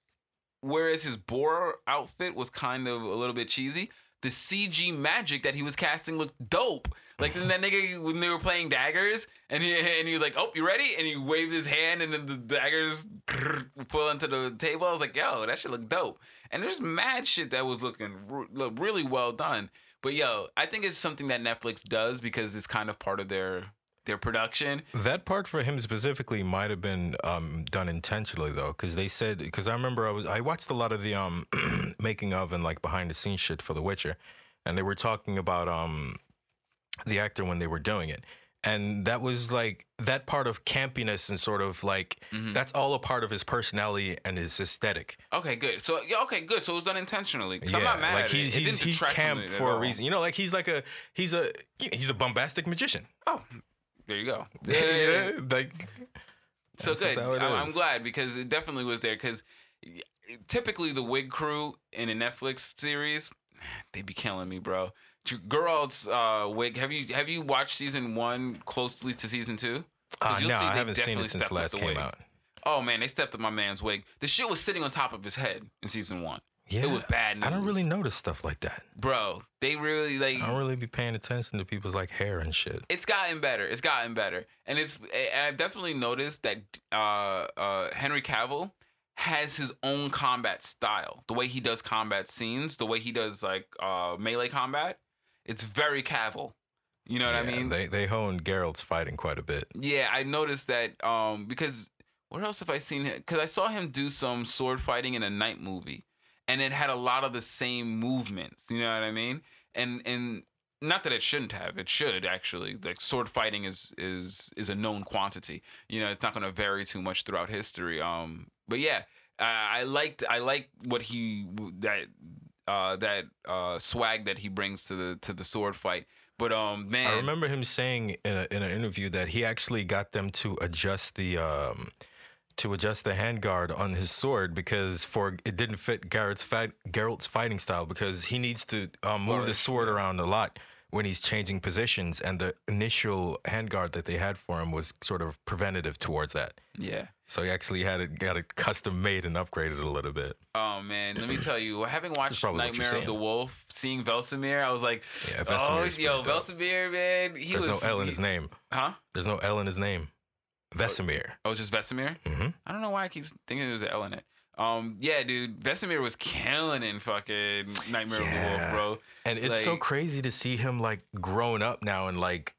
whereas his boar outfit was kind of a little bit cheesy, the CG magic that he was casting looked dope. Like then that nigga when they were playing daggers, and he and he was like, "Oh, you ready?" And he waved his hand, and then the daggers pull into the table. I was like, "Yo, that shit look dope." And there's mad shit that was looking re- look really well done. But yo, I think it's something that Netflix does because it's kind of part of their their production. That part for him specifically might have been um, done intentionally though, because they said because I remember I was I watched a lot of the um, making of and like behind the scenes shit for The Witcher, and they were talking about um, the actor when they were doing it, and that was like that part of campiness and sort of like Mhm. that's all a part of his personality and his aesthetic. Okay, good. So yeah, okay, good. So it was done intentionally. 'Cause I'm not mad like at he's it. He's, didn't he's detract camp it for a reason. You know, like he's like a he's a he's a bombastic magician. Oh, there you go. Yeah, like So good. I'm, I'm glad because it definitely was there. Because typically the wig crew in a Netflix series, they be killing me, bro. Geralt's uh, wig. Have you have you watched season one closely to season two? uh, no, see I haven't seen it since last came wig. out. Oh man, they stepped up my man's wig. The shit was sitting on top of his head in season one. Yeah, it was bad news. I don't really notice stuff like that. bro. They really like. I don't really be paying attention to people's like hair and shit. it's gotten better. It's gotten better, and it's. And I've definitely noticed that uh, uh, Henry Cavill has his own combat style. The way he does combat scenes, the way he does like uh, melee combat, it's very Cavill. You know what I Yeah, mean? They they honed Geralt's fighting quite a bit. Yeah, I noticed that um because what else have I seen him? Because I saw him do some sword fighting in a knight movie, and it had a lot of the same movements. You know what I mean? And and not that it shouldn't have. It should actually. Like sword fighting is is is a known quantity. You know, it's not going to vary too much throughout history. Um, but yeah, I, I liked I liked what he that uh that uh swag that he brings to the to the sword fight. But um, man, I remember him saying in a, in an interview that he actually got them to adjust the um, to adjust the handguard on his sword because for it didn't fit Garrett's fight Geralt's fighting style because he needs to um, move the sword around a lot when he's changing positions and the initial handguard that they had for him was sort of preventative towards that. yeah. So he actually had it got it custom made and upgraded a little bit. Oh man, let me tell you, having watched probably what you're Nightmare of the. Wolf, seeing Velsamir, I was like, Yeah, oh, yo. Velsamir, man, he There's was no L in he- his name. Huh? There's no L in his name. Vesemir. Oh, it's just Vesemir. hmm I don't know why I keep thinking there was an L in it. Um, yeah, dude, Vesemir was killing in fucking Nightmare of the Wolf, bro. And it's so crazy to see him like grown up now and like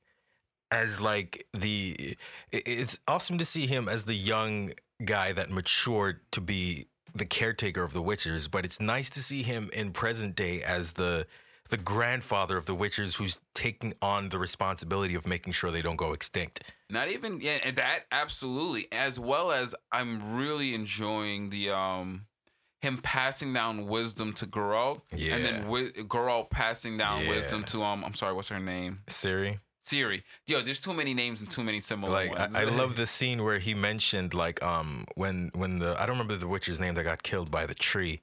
as like the it's awesome to see him as the young guy that matured to be the caretaker of the Witchers, but it's nice to see him in present day as the the grandfather of the Witchers who's taking on the responsibility of making sure they don't go extinct. Not even yeah, and that absolutely, as well as I'm really enjoying the um him passing down wisdom to Geralt, yeah. and then wi- Geralt passing down wisdom to um I'm sorry, what's her name? Ciri. Ciri. Yo, there's too many names and too many similar like ones. I, I love the scene where he mentioned like um when when the I don't remember the witch's name that got killed by the tree,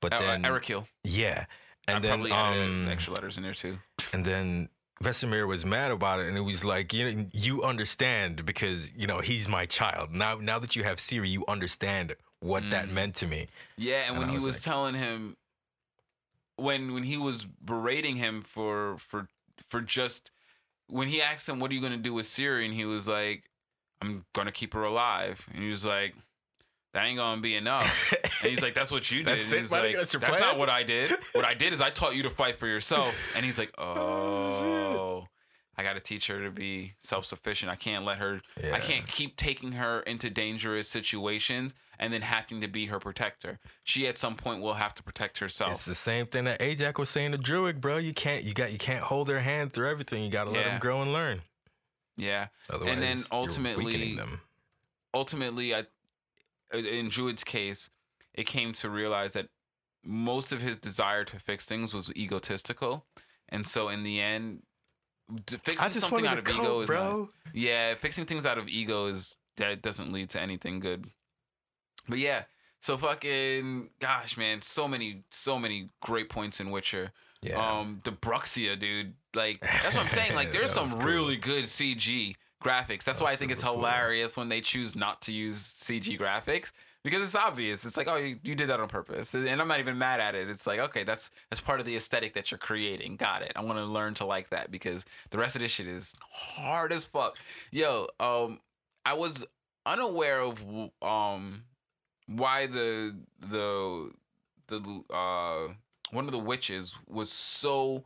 but Uh, then Eric Hill. yeah, I and then probably added um extra letters in there too. and then Vesemir was mad about it, and it was like you you understand because you know he's my child now. Now that you have Ciri, you understand what that Mm. meant to me. Yeah, and, And when I he was was like- telling him when when he was berating him for for for just when he asked him what are you going to do with Ciri and he was like I'm going to keep her alive and he was like that ain't to be enough. And he's like, "That's what you did." That's and he's like, That's your "That's plan?" not what I did. What I did is I taught you to fight for yourself." And he's like, "Oh, oh I got to teach her to be self-sufficient. I can't let her. I can't keep taking her into dangerous situations and then having to be her protector. She at some point will have to protect herself. It's the same thing that Ajak was saying to Druig, bro. You can't you got you can't hold their hand through everything. You got to let Yeah. them grow and learn. Yeah. Otherwise, then you're ultimately- them. Ultimately, I in Druig's case, it came to realize that most of his desire to fix things was egotistical, and so in the end, fixing something out of ego is not, Yeah, fixing things out of ego is that doesn't lead to anything good. But yeah, so fucking gosh, man, so many, so many great points in Witcher. Yeah. Um, the Bruxa, dude, like that's what I'm saying. Like, there's some cool. really good CG graphics. That's That why I think it's super cool. hilarious when they choose not to use CG graphics because it's obvious. It's like, oh, you, you did that on purpose, and I'm not even mad at it. It's like, okay, that's that's part of the aesthetic that you're creating. Got it. I want to learn to like that because the rest of this shit is hard as fuck. Yo, um, I was unaware of um why the the the uh one of the witches was so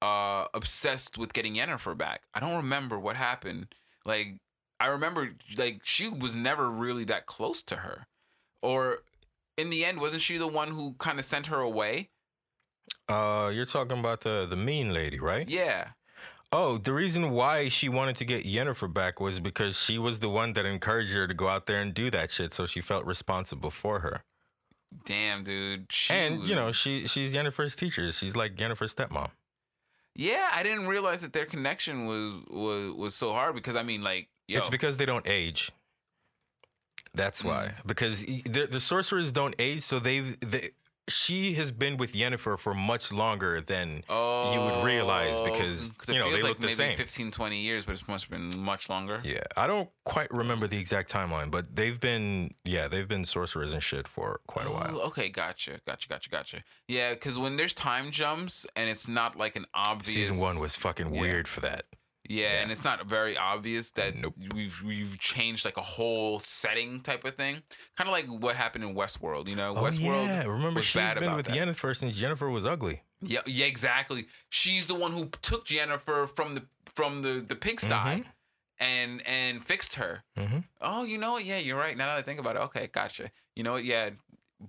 uh obsessed with getting Yennefer back. I don't remember what happened. Like I remember like she was never really that close to her. Or in the end wasn't she the one who kind of sent her away? Uh, you're talking about the the mean lady, right? Yeah. Oh, the reason why she wanted to get Yennefer back was because she was the one that encouraged her to go out there and do that shit, so she felt responsible for her. Damn, dude. She and you know, was- she she's Yennefer's teacher. She's like Yennefer's stepmom. Yeah, I didn't realize that their connection was was was so hard because I mean like yo, It's because they don't age. That's why. Mm. Because the, the sorcerers don't age, so they've they she has been with Yennefer for much longer than you would realize oh, because it you know feels they like look the maybe same. 15, 20 years, but it's must have been much longer. Yeah, I don't quite remember the exact timeline, but they've been yeah they've been sorcerers and shit for quite a while. Oh, okay, gotcha, gotcha, gotcha, gotcha. Yeah, because when there's time jumps and it's not like an obvious Season one was fucking Yeah. weird for that. Yeah, and it's not very obvious that Nope. we've we've changed like a whole setting type of thing, kind of like what happened in Westworld. You know, Oh Westworld. yeah, remember was she's bad been with that. Yennefer since Yennefer was ugly. Yeah, yeah, exactly. She's the one who took Yennefer from the from the the pigsty Mhm. and and fixed her. Mhm. Oh, you know what? Yeah, you're right. Now that I think about it, okay, gotcha. You know what? Yeah,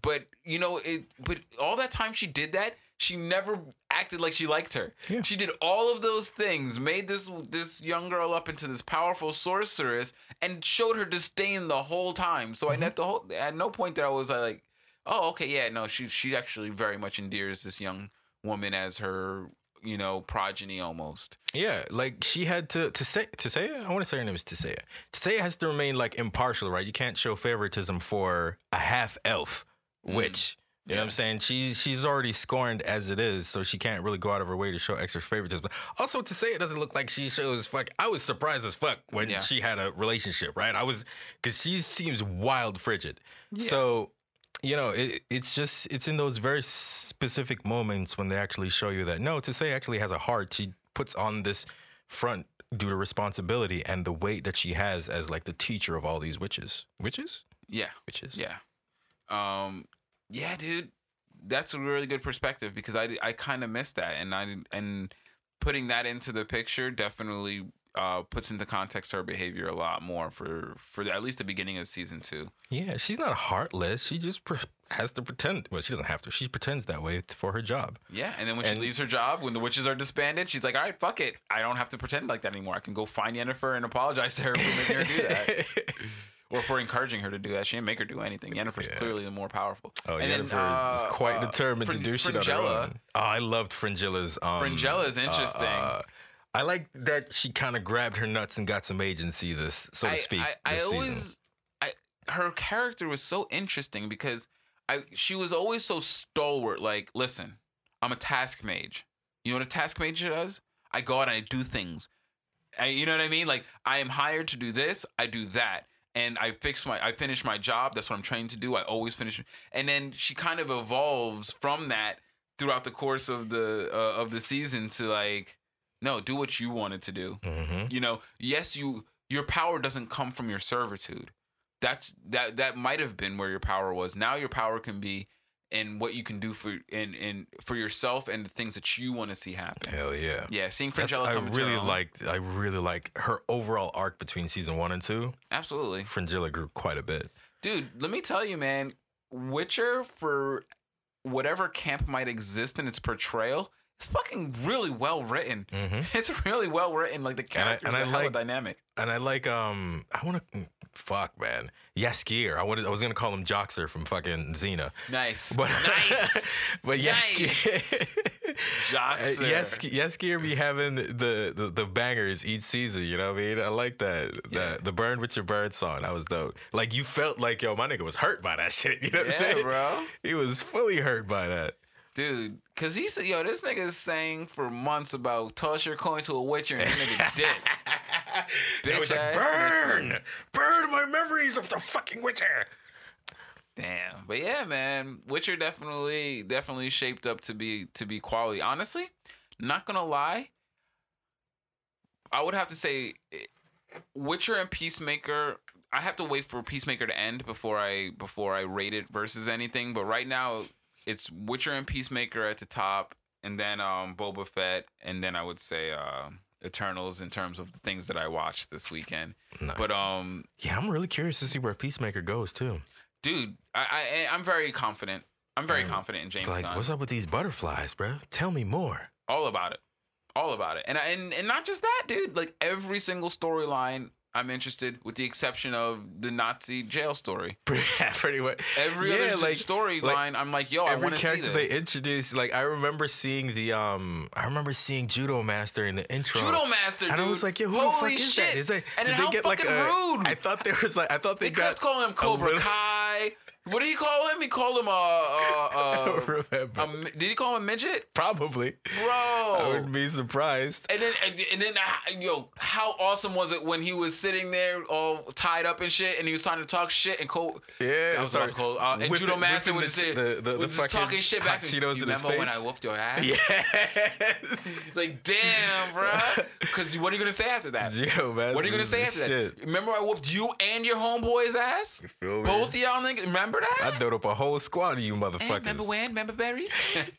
but you know it. But all that time she did that, she never acted like she liked her. Yeah. She did all of those things, made this this young girl up into this powerful sorceress, and showed her disdain the whole time. So I Mm-hmm. at the whole at no point that I was like, oh, okay, yeah, no, she she actually very much endears this young woman as her, you know, progeny almost. Yeah, like she had to to say to say I want to say her name is Tissaia. Tissaia has to remain like impartial, right? You can't show favoritism for a half elf witch. You know what I'm saying? She's she's already scorned as it is, so she can't really go out of her way to show extra favoritism. Also, to say it doesn't look like she shows fuck. I was surprised as fuck when Yeah. she had a relationship, right? I was because she seems wild frigid. Yeah. So you know, it, it's just it's in those very specific moments when they actually show you that no, Tissaia actually has a heart. She puts on this front due to responsibility and the weight that she has as like the teacher of all these witches. Witches? Yeah. Witches. Yeah. Um yeah, dude. That's a really good perspective because I I kind of missed that and I and putting that into the picture definitely uh puts into context her behavior a lot more for for the, at least the beginning of season 2. Yeah, she's not heartless. She just pre- has to pretend. Well, she doesn't have to. She pretends that way for her job. Yeah, and then when And- she leaves her job, when the witches are disbanded, she's like, "All right, fuck it. I don't have to pretend like that anymore. I can go find Yennefer and apologize to her for making her do that, or for encouraging her to do that. She didn't make her do anything. Yennefer's Yeah. clearly the more powerful. Oh, and Yennefer then, is uh, quite uh, determined to do shit on her own. Oh, I loved Fringilla's. Um, Fringilla's interesting. uh, I like that she kind of grabbed her nuts and got some agency. This, so to speak. I, I this always, season. I her character was so interesting because I she was always so stalwart. Like, listen, I'm a task mage. You know what a task mage does? I go out and I do things. I, you know what I mean? Like, I am hired to do this. I do that. And I fix my, I finish my job. That's what I'm trained to do. I always finish. And then she kind of evolves from that throughout the course of the uh, of the season to like, no, do what you wanted to do Mhm. you know yes you your power doesn't come from your servitude that's that that might have been where your power was now your power can be in what you can do for in in for yourself and the things that you want to see happen Hell yeah. yeah seeing That's, I come into her really like. I really like her overall arc between season one and two. absolutely Fringilla grew quite a bit. dude let me tell you man witcher for whatever camp might exist in its portrayal it's fucking really well written hmm it's really well written like the And I- characters and I are hella like- dynamic And I like. Um, I want to. Fuck, man. Jaskier. I wanted. I was gonna call him Joxer from fucking Xena. nice But nice but Jaskier. Joxer. Yes, Jaskier be having the, the the bangers each season. You know what I mean? I like that. Yeah. The the burn with your bird song. That was dope. Like you felt like yo, my nigga was hurt by that shit. You know what I'm saying? bro. He was fully hurt by that. Dude, cause he said, yo, this nigga is saying for months about toss your coin to a witcher and nigga did. It was like burn, nigga. burn my memories of the fucking Witcher. Damn. But yeah, man, Witcher definitely definitely shaped up to be to be quality. Honestly, not gonna lie. I would have to say eh, Witcher and Peacemaker I have to wait for Peacemaker to end before I before I rate it versus anything. But right now it's Witcher and Peacemaker at the top, and then um Boba Fett, and then I would say uh Eternals in terms of the things that I watched this weekend. Nice. But um Yeah, I'm really curious to see where Peacemaker goes too. dude, I, I I'm very confident. I'm very Um, confident in James like, Gunn. what's up with these butterflies, bro? Tell me more. All about it. All about it. And and and not just that, dude. Like every single storyline I'm interested with the exception of the Nazi jail story. Pretty much. Every Yeah, other like- storyline I'm like, yo, I want to see this. Every character they introduced, like I remember seeing the um, I remember seeing Judo Master in the intro. Judo Master, and dude. I was like, yo, who the Holy fuck is shit. that? Is that and did then how they get fucking like a? rude. I thought there was like I thought they, they got kept calling him Cobra Kai. What did he call him? He called him a. a, I don't a, remember. a did he call him a midget, Probably. bro. I wouldn't be surprised. And then, and, and then, uh, yo, how awesome was it when he was sitting there all tied up and shit, and he was trying to talk shit and Cole. Yeah, I was start about to call. Uh, and whipping- Judo Master was the, the, the, the fucking talking shit back to. You remember when. I whooped your ass? Yes. Like, damn, bro. Because what are you gonna say after that? Yo, man. What are you gonna say after shit. that? Remember I whooped you and your homeboy's ass? feel me? Both of y'all niggas. Remember that? I dote up a whole squad of you motherfuckers. remember when? Remember berries?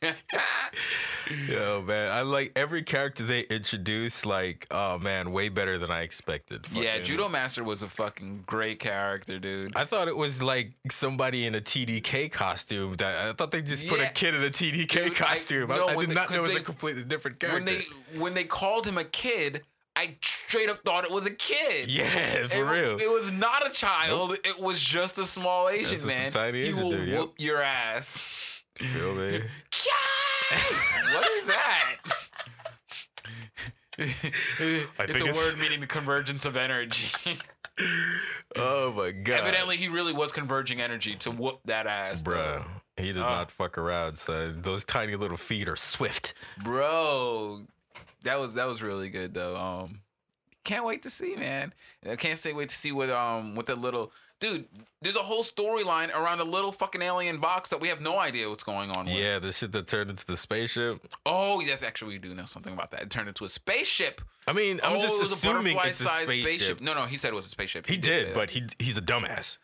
Yo, man, I like every character they introduced. Like, oh man, way better than I expected. yeah, Judo Master was a fucking great character, dude. I thought it was like somebody in a TDK costume. That I thought they just put Yeah. a kid in a TDK Dude, costume. I, no, I when did they- not know it was 'cause a completely different character. when they when they called him a kid, I straight up thought it was a kid. yeah, for it, real. It was not a child. It was just a small Asian man. tiny he Asian will dude, yep. whoop your ass. Feel me? what is that? it's a it's- word meaning the convergence of energy. Oh my god, Evidently, he really was converging energy to whoop that ass, bro. He did Uh. not fuck around, son. Those tiny little feet are swift. bro. That was that was really good though. Um, can't wait to see, man. I can't say wait to see what um what the little dude. There's a whole storyline around a little fucking alien box that we have no idea what's going on. with. Yeah, the shit that turned into the spaceship. Oh, yes, actually, we do know something about that. It turned into a spaceship. I mean, I'm oh, just it was assuming a it's a butterfly-sized spaceship. No, no, he said it was a spaceship. He say did, but he he's a dumbass.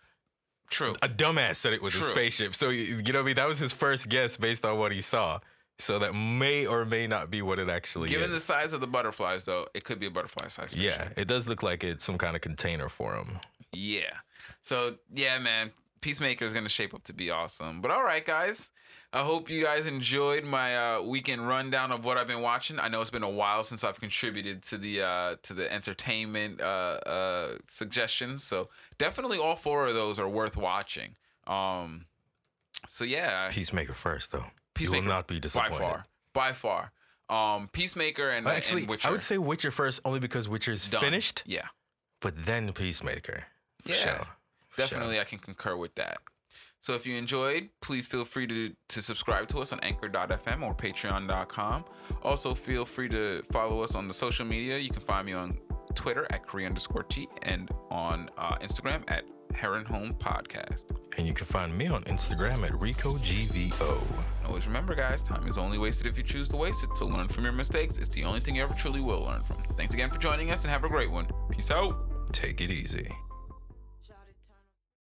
true. A dumbass said it was a spaceship. So you you know what I mean? That was his first guess based on what he saw. So that may or may not be what it actually is. Given the size of the butterflies, though, it could be a butterfly-sized spaceship. yeah, it does look like it's some kind of container for them. Yeah. So yeah, man, Peacemaker is gonna shape up to be awesome. But all right, guys. I hope you guys enjoyed my uh, weekend rundown of what I've been watching. I know it's been a while since I've contributed to the uh, to the entertainment uh, uh, suggestions. So definitely, all four of those are worth watching. Um, so yeah, Peacemaker first, though. Peacemaker you will not be disappointed. by far, by far. Um, Peacemaker and, Well, Actually, and Witcher. I would say Witcher first, only because Witcher's done. finished, Yeah. but then Peacemaker. Yeah, sure. Definitely I can concur with that. So if you enjoyed, please feel free to, to subscribe to us on anchor.fm or patreon.com. Also, feel free to follow us on the social media. You can find me on Twitter at Korea underscore T and on uh, Instagram at Heron Home Podcast. And you can find me on Instagram at RicoGVO. And always remember, guys, time is only wasted if you choose to waste it. So learn from your mistakes. It's the only thing you ever truly will learn from. Thanks again for joining us and have a great one. Peace out. Take it easy.